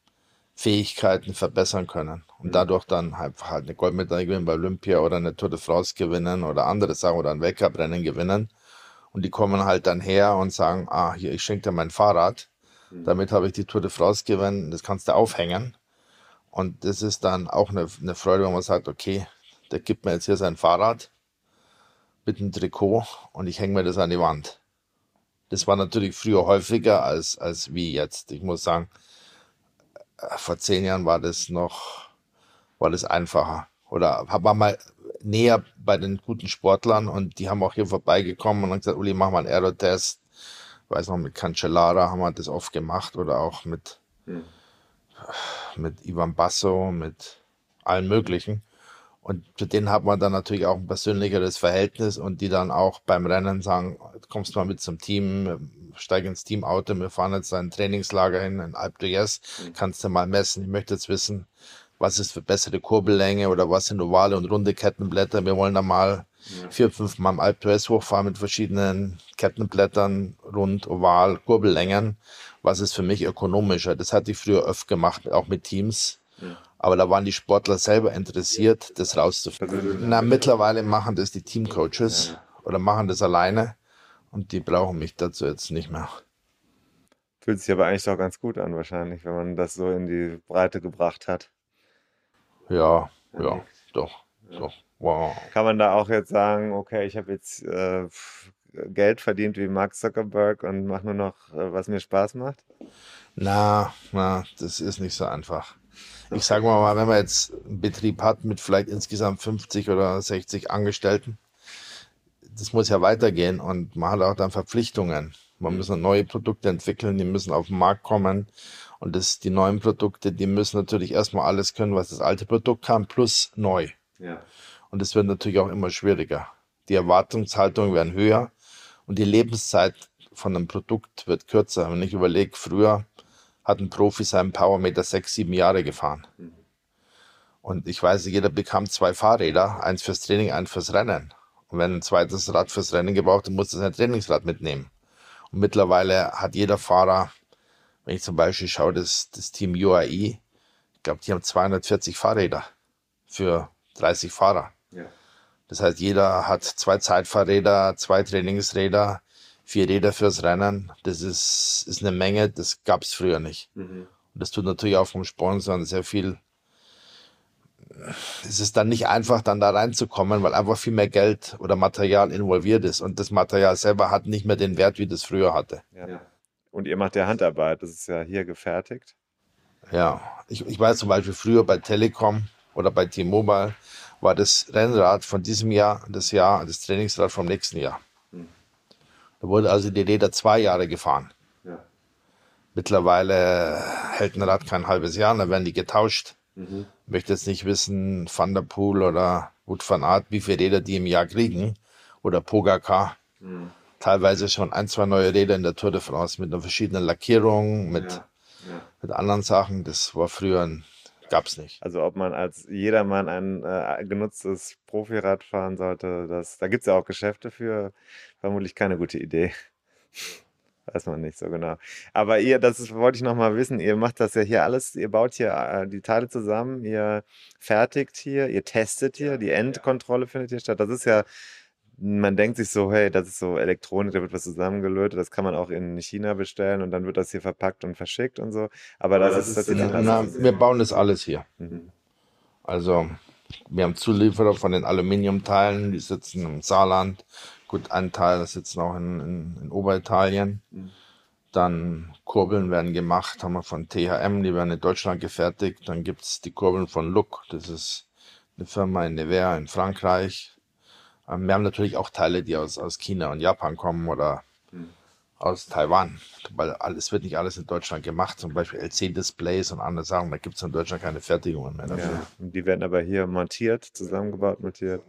Fähigkeiten verbessern können und mhm. dadurch dann einfach halt eine Goldmedaille gewinnen bei Olympia oder eine Tour de France gewinnen oder andere Sachen oder ein Weltcuprennen gewinnen und die kommen halt dann her und sagen, ah, hier, ich schenke dir mein Fahrrad. Mhm. Damit habe ich die Tour de France gewonnen. Das kannst du aufhängen. Und das ist dann auch eine, eine Freude, wenn man sagt, okay, der gibt mir jetzt hier sein Fahrrad mit einem Trikot und ich hänge mir das an die Wand. Das war natürlich früher häufiger als, als wie jetzt. Ich muss sagen, vor zehn Jahren war das noch, war das einfacher. Oder war mal näher bei den guten Sportlern und die haben auch hier vorbeigekommen und haben gesagt, Uli, mach mal einen Aerotest. Ich weiß noch, mit Cancellara haben wir das oft gemacht oder auch mit, hm. mit Ivan Basso, mit allen möglichen. Und zu denen hat man dann natürlich auch ein persönlicheres Verhältnis und die dann auch beim Rennen sagen, kommst du mal mit zum Team, steig ins Teamauto, wir fahren jetzt ein Trainingslager hin in Alp d'Huez, hm. kannst du mal messen. Ich möchte jetzt wissen, was ist für bessere Kurbellänge oder was sind ovale und runde Kettenblätter. Wir wollen da mal ja. vier, fünf Mal im Alp hochfahren mit verschiedenen Kettenblättern, rund, oval, Kurbellängen. Was ist für mich ökonomischer? Das hatte ich früher öfter gemacht, auch mit Teams. Ja. Aber da waren die Sportler selber interessiert, das rauszufinden. Na, mittlerweile machen das die Teamcoaches ja. oder machen das alleine und die brauchen mich dazu jetzt nicht mehr. Fühlt sich aber eigentlich doch ganz gut an, wahrscheinlich, wenn man das so in die Breite gebracht hat. Ja, ja, doch, doch. Wow. Kann man da auch jetzt sagen, okay, ich habe jetzt äh, Geld verdient wie Mark Zuckerberg und mache nur noch, äh, was mir Spaß macht? Na, na, das ist nicht so einfach. Ich sage mal, wenn man jetzt einen Betrieb hat mit vielleicht insgesamt 50 oder 60 Angestellten, das muss ja weitergehen und man hat auch dann Verpflichtungen. Man muss neue Produkte entwickeln, die müssen auf den Markt kommen. Und das, die neuen Produkte, die müssen natürlich erstmal alles können, was das alte Produkt kann, plus neu. Ja. Und es wird natürlich auch immer schwieriger. Die Erwartungshaltungen werden höher und die Lebenszeit von einem Produkt wird kürzer. Wenn ich überlege, früher hat ein Profi seinen Powermeter sechs, sieben Jahre gefahren. Und ich weiß, jeder bekam zwei Fahrräder, eins fürs Training, eins fürs Rennen. Und wenn ein zweites Rad fürs Rennen gebraucht, dann musste er sein Trainingsrad mitnehmen. Und mittlerweile hat jeder Fahrer, wenn ich zum Beispiel schaue, das, das Team UAE, ich glaube, die haben 240 Fahrräder für 30 Fahrer. Ja. Das heißt, jeder hat zwei Zeitfahrräder, zwei Trainingsräder, vier Räder fürs Rennen. Das ist, ist eine Menge, das gab es früher nicht. Mhm. Und das tut natürlich auch vom Sponsoren sehr viel. Es ist dann nicht einfach, dann da reinzukommen, weil einfach viel mehr Geld oder Material involviert ist. Und das Material selber hat nicht mehr den Wert, wie das früher hatte. Ja. Und ihr macht ja Handarbeit, das ist ja hier gefertigt. Ja, ich, ich weiß zum Beispiel früher bei Telekom oder bei T-Mobile war das Rennrad von diesem Jahr das Jahr, das Trainingsrad vom nächsten Jahr. Da wurde also die Räder zwei Jahre gefahren. Ja. Mittlerweile hält ein Rad kein halbes Jahr, dann werden die getauscht. Ich möchte jetzt nicht wissen, Van der Poel oder Wout van Aert, wie viele Räder die im Jahr kriegen. Oder Pogacar. Teilweise schon ein, zwei neue Räder in der Tour de France mit einer verschiedenen Lackierung, mit, Ja. Ja. mit anderen Sachen. Das war früher, ein- gab's nicht. Also ob man als jedermann ein äh, genutztes Profirad fahren sollte, das, da gibt es ja auch Geschäfte für. Vermutlich keine gute Idee. Weiß man nicht so genau. Aber ihr, das ist, wollte ich noch mal wissen, ihr macht das ja hier alles, ihr baut hier äh, die Teile zusammen, ihr fertigt hier, ihr testet hier, die Endkontrolle findet hier statt. Das ist ja, man denkt sich so, hey, das ist so Elektronik, da wird was zusammengelötet, das kann man auch in China bestellen und dann wird das hier verpackt und verschickt und so. Aber das, ist, das ist Na, wir bauen das alles hier. Mhm. Also, wir haben Zulieferer von den Aluminiumteilen, die sitzen im Saarland. Gut, ein Teil das sitzen auch in, in, in Oberitalien. Dann Kurbeln werden gemacht, haben wir von THM, die werden in Deutschland gefertigt. Dann gibt's die Kurbeln von Look, das ist eine Firma in Nevers in Frankreich. Ähm, Wir haben natürlich auch Teile, die aus, aus China und Japan kommen oder aus Taiwan, weil alles wird nicht alles in Deutschland gemacht, zum Beispiel LC-Displays und andere Sachen, da gibt's in Deutschland keine Fertigungen mehr dafür. Ja, die werden aber hier montiert, zusammengebaut, montiert.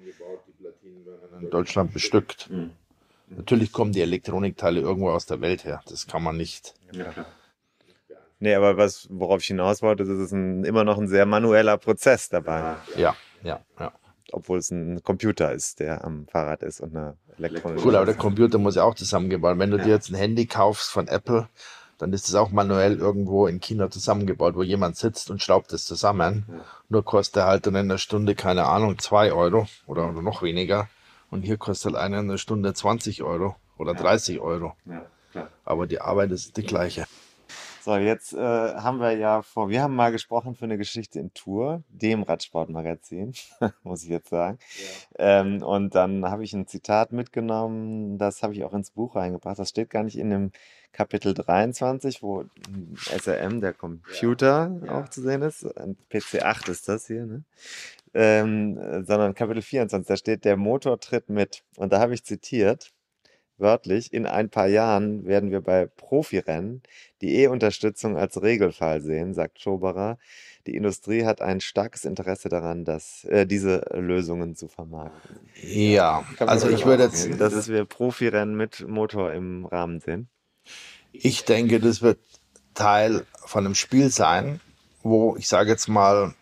In Deutschland bestückt. Natürlich kommen die Elektronikteile irgendwo aus der Welt her. Das kann man nicht. Nee, aber was, worauf ich hinaus wollte, ist, es ist ein, immer noch ein sehr manueller Prozess dabei. Ja, ja, ja. Obwohl es ein Computer ist, der am Fahrrad ist und eine elektronische. Cool, aber der Computer muss ja auch zusammengebaut. Wenn du dir jetzt ein Handy kaufst von Apple, dann ist es auch manuell irgendwo in China zusammengebaut, wo jemand sitzt und schraubt es zusammen. Nur kostet er halt dann in der Stunde, keine Ahnung, zwei Euro oder, oder noch weniger. Und hier kostet halt einer in der Stunde 20 Euro oder 30 Euro. Ja, klar. Aber die Arbeit ist die gleiche. So, jetzt äh, haben wir ja vor, wir haben mal gesprochen für eine Geschichte in Tour, dem Radsportmagazin, muss ich jetzt sagen. Ähm, und dann habe ich ein Zitat mitgenommen, das habe ich auch ins Buch reingebracht. Das steht gar nicht in dem Kapitel 23, wo SRM, der Computer, auch zu sehen ist. Ein PC 8 ist das hier, ne? Ähm, äh, sondern Kapitel 24, da steht, der Motor tritt mit. Und da habe ich zitiert, wörtlich, in ein paar Jahren werden wir bei Profirennen die E-Unterstützung als Regelfall sehen, sagt Schoberer. Die Industrie hat ein starkes Interesse daran, dass, äh, diese Lösungen zu vermarkten. Ja, also ich würde jetzt, Dass wir Profirennen mit Motor im Rahmen sehen. Ich denke, das wird Teil von einem Spiel sein, wo ich sage jetzt mal,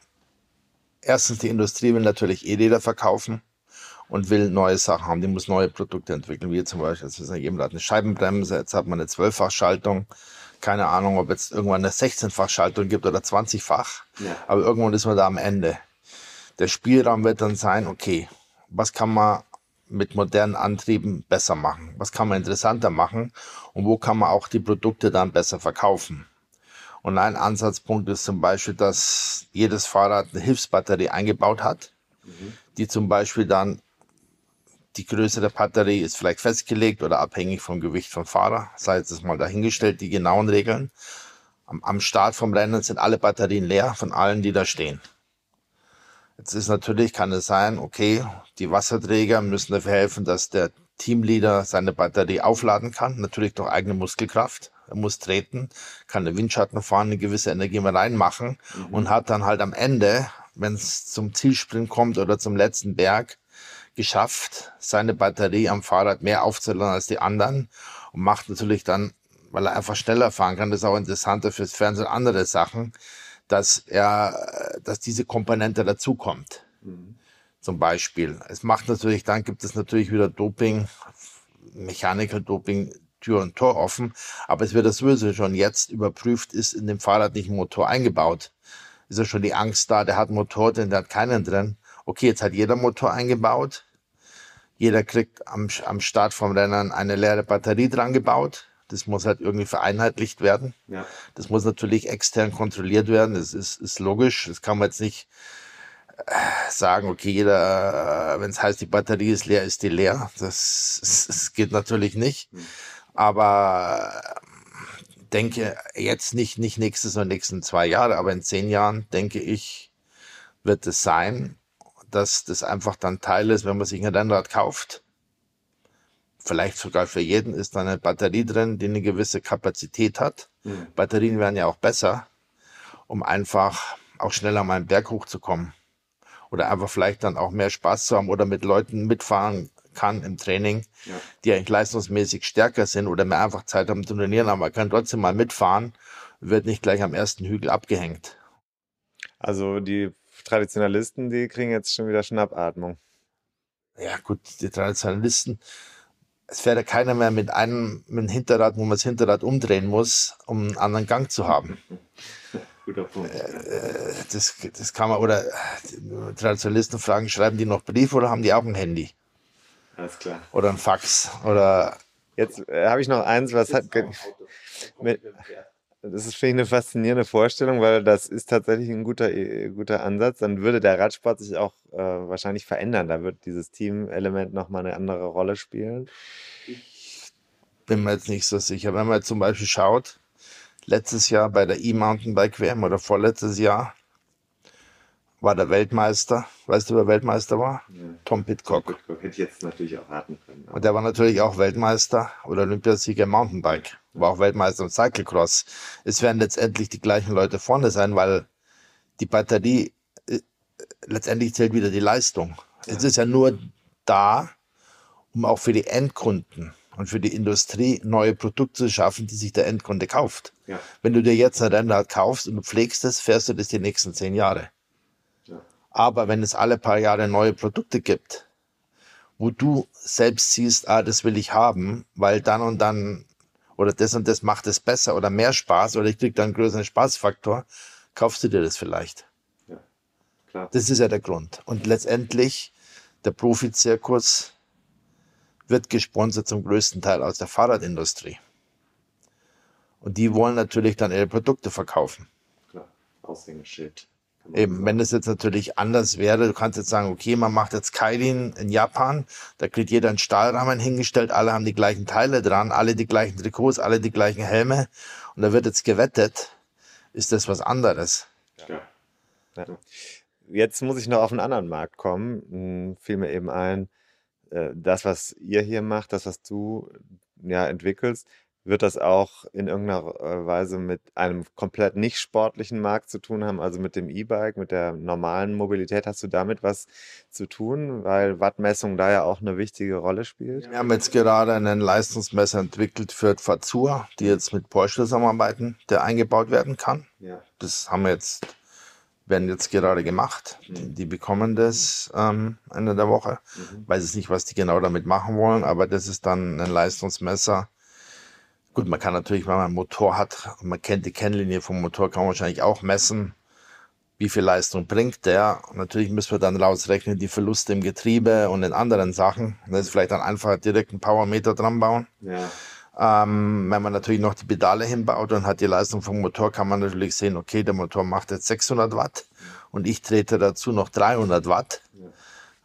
erstens die Industrie will natürlich E-Räder verkaufen und will neue Sachen haben. Die muss neue Produkte entwickeln, wie zum Beispiel, jetzt jemand hat eine Scheibenbremse, jetzt hat man eine Zwölffachschaltung. Keine Ahnung, ob jetzt irgendwann eine 16-fach-Schaltung gibt oder 20-fach. Aber irgendwann ist man da am Ende. Der Spielraum wird dann sein, okay, was kann man mit modernen Antrieben besser machen? Was kann man interessanter machen? Und wo kann man auch die Produkte dann besser verkaufen? Und ein Ansatzpunkt ist zum Beispiel, dass jedes Fahrrad eine Hilfsbatterie eingebaut hat, die zum Beispiel dann die Größe der Batterie ist vielleicht festgelegt oder abhängig vom Gewicht vom Fahrer. Sei es mal dahingestellt, die genauen Regeln. Am, am Start vom Rennen sind alle Batterien leer von allen, die da stehen. Jetzt ist natürlich, kann es sein, okay, die Wasserträger müssen dafür helfen, dass der Teamleader seine Batterie aufladen kann. Natürlich durch eigene Muskelkraft. Er muss treten, kann den Windschatten fahren, eine gewisse Energie mal reinmachen mhm. und hat dann halt am Ende, wenn es zum Zielsprint kommt oder zum letzten Berg, geschafft, seine Batterie am Fahrrad mehr aufzuladen als die anderen und macht natürlich dann, weil er einfach schneller fahren kann, das ist auch interessanter fürs Fernsehen, andere Sachen, dass er, dass diese Komponente dazukommt. Mhm. Zum Beispiel. Es macht natürlich, dann gibt es natürlich wieder Doping, Mechanical Doping, Tür und Tor offen, aber es wird das sowieso schon jetzt überprüft, ist in dem Fahrrad nicht ein Motor eingebaut. Ist ja schon die Angst da, der hat einen Motor drin, der hat keinen drin. Okay, jetzt hat jeder Motor eingebaut. Jeder kriegt am, am Start vom Rennen eine leere Batterie dran gebaut. Das muss halt irgendwie vereinheitlicht werden. Ja. Das muss natürlich extern kontrolliert werden. Das ist, ist logisch. Das kann man jetzt nicht äh, sagen, okay, jeder, äh, wenn es heißt, die Batterie ist leer, ist die leer. Das, das, geht natürlich nicht. Mhm. Aber äh, denke jetzt nicht, nicht nächstes oder nächsten zwei Jahre, aber in zehn Jahren, denke ich, wird es sein, dass das einfach dann Teil ist, wenn man sich ein Rennrad kauft vielleicht sogar für jeden ist da eine Batterie drin, die eine gewisse Kapazität hat. Mhm. Batterien werden ja auch besser, um einfach auch schneller mal einen Berg hochzukommen. Oder einfach vielleicht dann auch mehr Spaß zu haben oder mit Leuten mitfahren kann im Training, ja. die eigentlich leistungsmäßig stärker sind oder mehr einfach Zeit haben zu trainieren, aber man kann trotzdem mal mitfahren, wird nicht gleich am ersten Hügel abgehängt. Also die Traditionalisten, die kriegen jetzt schon wieder Schnappatmung. Ja gut, die Traditionalisten, es fährt ja keiner mehr mit einem mit einem Hinterrad, wo man das Hinterrad umdrehen muss, um einen anderen Gang zu haben. Guter Punkt. Äh, das, das kann man, oder Traditionalisten fragen, schreiben die noch Brief oder haben die auch ein Handy? Alles klar. Oder ein Fax? Oder. Jetzt äh, habe ich noch eins, was hat. Mit, das ist, finde ich, eine faszinierende Vorstellung, weil das ist tatsächlich ein guter, äh, guter Ansatz. Dann würde der Radsport sich auch äh, wahrscheinlich verändern. Da wird dieses Team-Element nochmal eine andere Rolle spielen. Ich bin mir jetzt nicht so sicher. Wenn man zum Beispiel schaut, letztes Jahr bei der E-Mountainbike-WM oder vorletztes Jahr, war der Weltmeister. Weißt du, wer Weltmeister war? Ja. Tom Pitcock. Tom Pitcock hätte ich jetzt natürlich auch raten können. Und der war natürlich auch Weltmeister oder Olympiasieger im Mountainbike. War auch Weltmeister im Cyclecross. Es werden letztendlich die gleichen Leute vorne sein, weil die Batterie äh, letztendlich zählt wieder die Leistung. Ja. Es ist ja nur da, um auch für die Endkunden und für die Industrie neue Produkte zu schaffen, die sich der Endkunde kauft. Ja. Wenn du dir jetzt ein Rennrad kaufst und du pflegst es, fährst du das die nächsten zehn Jahre. Aber wenn es alle paar Jahre neue Produkte gibt, wo du selbst siehst, ah, das will ich haben, weil dann und dann oder das und das macht es besser oder mehr Spaß oder ich krieg dann einen größeren Spaßfaktor, kaufst du dir das vielleicht. Ja, klar. Das ist ja der Grund. Und letztendlich, der Profizirkus wird gesponsert zum größten Teil aus der Fahrradindustrie. Und die wollen natürlich dann ihre Produkte verkaufen. Klar, Aushängeschild. Eben, wenn es jetzt natürlich anders wäre, du kannst jetzt sagen, okay, man macht jetzt Kairin in Japan, da kriegt jeder einen Stahlrahmen hingestellt, alle haben die gleichen Teile dran, alle die gleichen Trikots, alle die gleichen Helme und da wird jetzt gewettet, ist das was anderes. Ja. ja. Jetzt muss ich noch auf einen anderen Markt kommen, hm, fiel mir eben ein, äh, das, was ihr hier macht, das, was du ja entwickelst, wird das auch in irgendeiner äh, Weise mit einem komplett nicht sportlichen Markt zu tun haben, also mit dem E-Bike, mit der normalen Mobilität? Hast du damit was zu tun, weil Wattmessung da ja auch eine wichtige Rolle spielt? Wir haben jetzt gerade einen Leistungsmesser entwickelt für Fazur, die jetzt mit Porsche zusammenarbeiten, der eingebaut werden kann. Ja. Das haben wir jetzt, werden jetzt gerade gemacht. Mhm. Die, die, bekommen das ähm, Ende der Woche. Mhm. Weiß jetzt nicht, was die genau damit machen wollen, aber das ist dann ein Leistungsmesser, Gut, man kann natürlich, wenn man einen Motor hat und man kennt die Kennlinie vom Motor, kann man wahrscheinlich auch messen. wie viel Leistung bringt der. natürlich müssen wir dann rausrechnen, die Verluste im Getriebe und in anderen Sachen. Das ist vielleicht dann einfach direkt einen Powermeter dran bauen. Ja. Ähm, wenn man natürlich noch die Pedale hinbaut und hat die Leistung vom Motor, kann man natürlich sehen, okay, der Motor macht jetzt 600 Watt und ich trete dazu noch 300 Watt.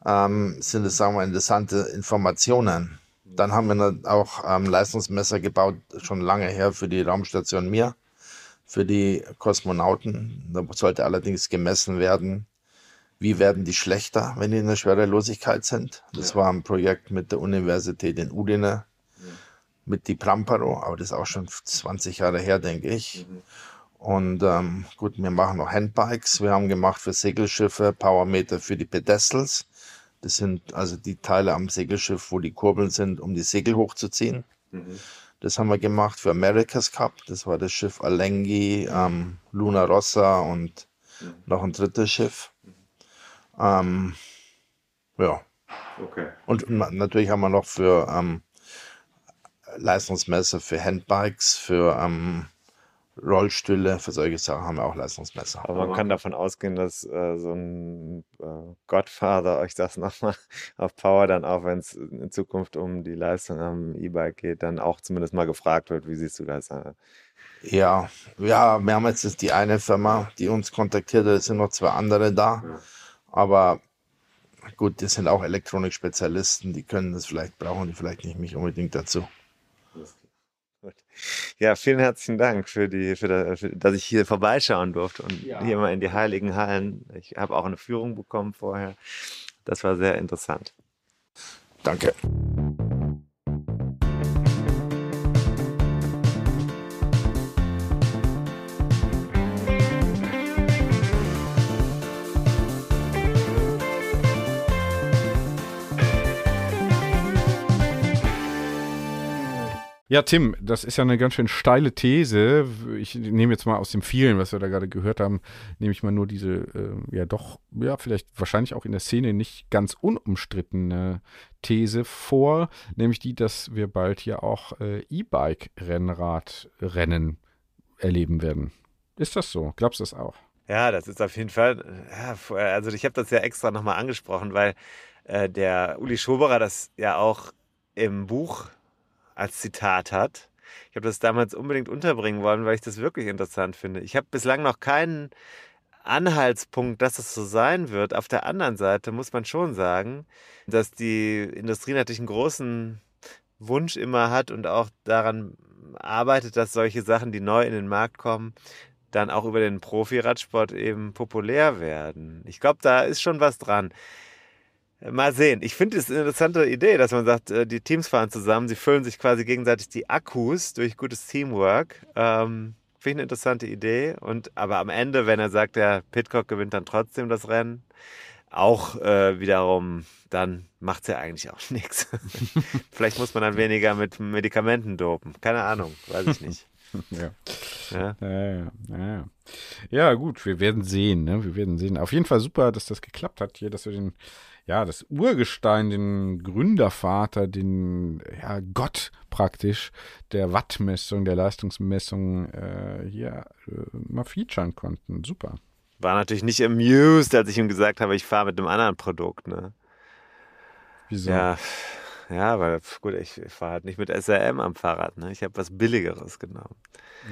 Ja. Ähm, sind das, sagen wir, interessante Informationen. Dann haben wir auch ähm, Leistungsmesser gebaut, schon lange her für die Raumstation Mir für die Kosmonauten. Da sollte allerdings gemessen werden, wie werden die schlechter, wenn die in der Schwerelosigkeit sind. Das ja. war ein Projekt mit der Universität in Udine, ja. mit die Pramparo, aber das ist auch schon 20 Jahre her, denke ich. Mhm. Und ähm, gut, wir machen noch Handbikes. Wir haben gemacht für Segelschiffe Powermeter für die Pedestals. Das sind also die Teile am Segelschiff, wo die Kurbeln sind, um die Segel hochzuziehen. Mhm. Das haben wir gemacht für America's Cup. Das war das Schiff Alengi, ähm, Luna Rossa und mhm. noch ein drittes Schiff. Ähm, ja. Okay. Und natürlich haben wir noch für ähm, Leistungsmesser für Handbikes, für ähm, Rollstühle, für solche Sachen haben wir auch Leistungsmesser. Aber man kann davon ausgehen, dass äh, so ein äh, Godfather euch das nochmal auf Power dann auch, wenn es in Zukunft um die Leistung am E-Bike geht, dann auch zumindest mal gefragt wird, wie siehst du das? Ja, ja, wir haben jetzt die eine Firma, die uns kontaktiert hat, es sind noch zwei andere da. Ja. Aber gut, das sind auch Elektronik-Spezialisten, die können das vielleicht, brauchen die vielleicht nicht mich unbedingt dazu. Ja, vielen herzlichen Dank für die, für, da, für dass ich hier vorbeischauen durfte und ja. hier mal in die heiligen Hallen. Ich habe auch eine Führung bekommen vorher. Das war sehr interessant. Danke. Ja, Tim, das ist ja eine ganz schön steile These. Ich nehme jetzt mal aus dem vielen, was wir da gerade gehört haben, nehme ich mal nur diese, äh, ja doch, ja, vielleicht wahrscheinlich auch in der Szene nicht ganz unumstrittene These vor, nämlich die, dass wir bald hier auch äh, E-Bike-Rennradrennen erleben werden. Ist das so? Glaubst du das auch? Ja, das ist auf jeden Fall, ja, also ich habe das ja extra nochmal angesprochen, weil äh, der Uli Schoberer das ja auch im Buch als Zitat hat. Ich habe das damals unbedingt unterbringen wollen, weil ich das wirklich interessant finde. Ich habe bislang noch keinen Anhaltspunkt, dass es so sein wird. Auf der anderen Seite muss man schon sagen, dass die Industrie natürlich einen großen Wunsch immer hat und auch daran arbeitet, dass solche Sachen, die neu in den Markt kommen, dann auch über den Profi-Radsport eben populär werden. Ich glaube, da ist schon was dran. Mal sehen. Ich finde es eine interessante Idee, dass man sagt, äh, die Teams fahren zusammen, sie füllen sich quasi gegenseitig die Akkus durch gutes Teamwork. Ähm, finde ich eine interessante Idee. Und aber am Ende, wenn er sagt, der Pitcock gewinnt dann trotzdem das Rennen, auch äh, wiederum, dann macht es ja eigentlich auch nichts. Vielleicht muss man dann weniger mit Medikamenten dopen. Keine Ahnung, weiß ich nicht. Ja. Ja. Ja, ja. ja, gut, wir werden sehen. Ne? Wir werden sehen. Auf jeden Fall super, dass das geklappt hat hier, dass wir den ja, das Urgestein, den Gründervater, den ja, Gott praktisch der Wattmessung, der Leistungsmessung äh, hier äh, mal featuren konnten. Super. War natürlich nicht amused, als ich ihm gesagt habe, ich fahre mit einem anderen Produkt. Ne? Wieso? Ja, ja, weil gut, ich, ich fahre halt nicht mit SRM am Fahrrad. Ne? Ich habe was Billigeres genommen.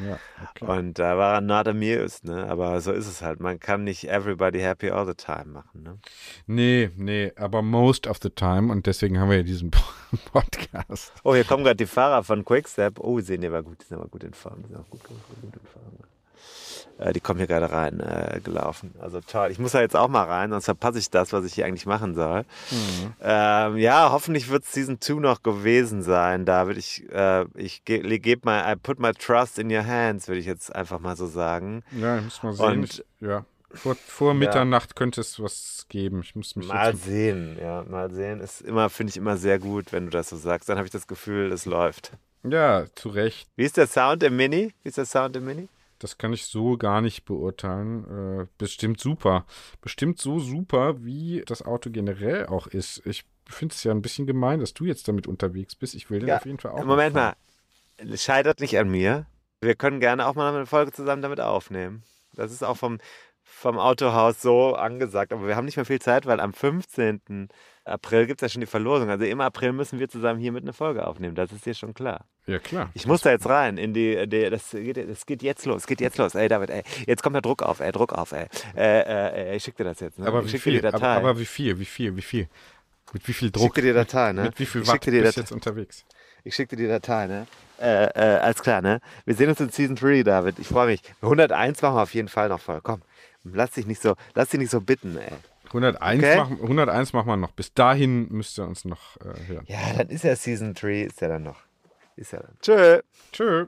Ja, okay. Und da war er not amused, ne? Aber so ist es halt. Man kann nicht everybody happy all the time machen, ne? Nee, nee, aber most of the time und deswegen haben wir ja diesen Podcast. Oh, hier kommen gerade die Fahrer von Quickstep. Oh, sehen die aber gut, die sind aber gut in Form. Die sind auch gut, gut, gut in Form. Äh, die kommen hier gerade rein äh, gelaufen. Also toll. Ich muss da jetzt auch mal rein, sonst verpasse ich das, was ich hier eigentlich machen soll. Mhm. Ähm, ja, hoffentlich wird es Season 2 noch gewesen sein, David. Ich, äh, ich gebe ge mal, I put my trust in your hands, würde ich jetzt einfach mal so sagen. Ja, ich muss mal sehen. Und, ja. Vor, vor Mitternacht ja. könnte es was geben. Ich muss mich mal sehen, ja, mal sehen. Ist immer, finde ich immer sehr gut, wenn du das so sagst. Dann habe ich das Gefühl, es läuft. Ja, zu Recht. Wie ist der Sound im Mini? Wie ist der Sound im Mini? Das kann ich so gar nicht beurteilen. Äh, bestimmt super. Bestimmt so super, wie das Auto generell auch ist. Ich finde es ja ein bisschen gemein, dass du jetzt damit unterwegs bist. Ich will den ja, auf jeden Fall auch. Moment mal. Scheitert nicht an mir. Wir können gerne auch mal eine Folge zusammen damit aufnehmen. Das ist auch vom, vom Autohaus so angesagt. Aber wir haben nicht mehr viel Zeit, weil am 15. April gibt es ja schon die Verlosung. Also im April müssen wir zusammen hier mit eine Folge aufnehmen. Das ist dir schon klar. Ja, klar. Ich muss da jetzt rein in die, die das, geht, das geht jetzt los, geht jetzt los. Ey, David, ey, jetzt kommt der Druck auf, ey, Druck auf, ey. Äh, äh, ich schick dir das jetzt. Ne? aber ich wie dir viel? Datei. Aber, aber wie viel? Wie viel? Wie viel? Mit wie viel ich Druck? schick dir die Datei, ne? Mit wie viel ich Watt dir bist du jetzt unterwegs? Ich schicke dir die Datei, ne? Äh, äh, alles klar, ne? Wir sehen uns in Season 3, David. Ich freue mich. 101 machen wir auf jeden Fall noch voll. Komm, lass dich nicht so, lass dich nicht so bitten, ey. 101, Okay. machen, 101 machen wir noch. Bis dahin müsst ihr uns noch äh, hören. Ja, dann ist ja Season 3, ist ja dann noch. Ist ja dann. Tschö. Tschö.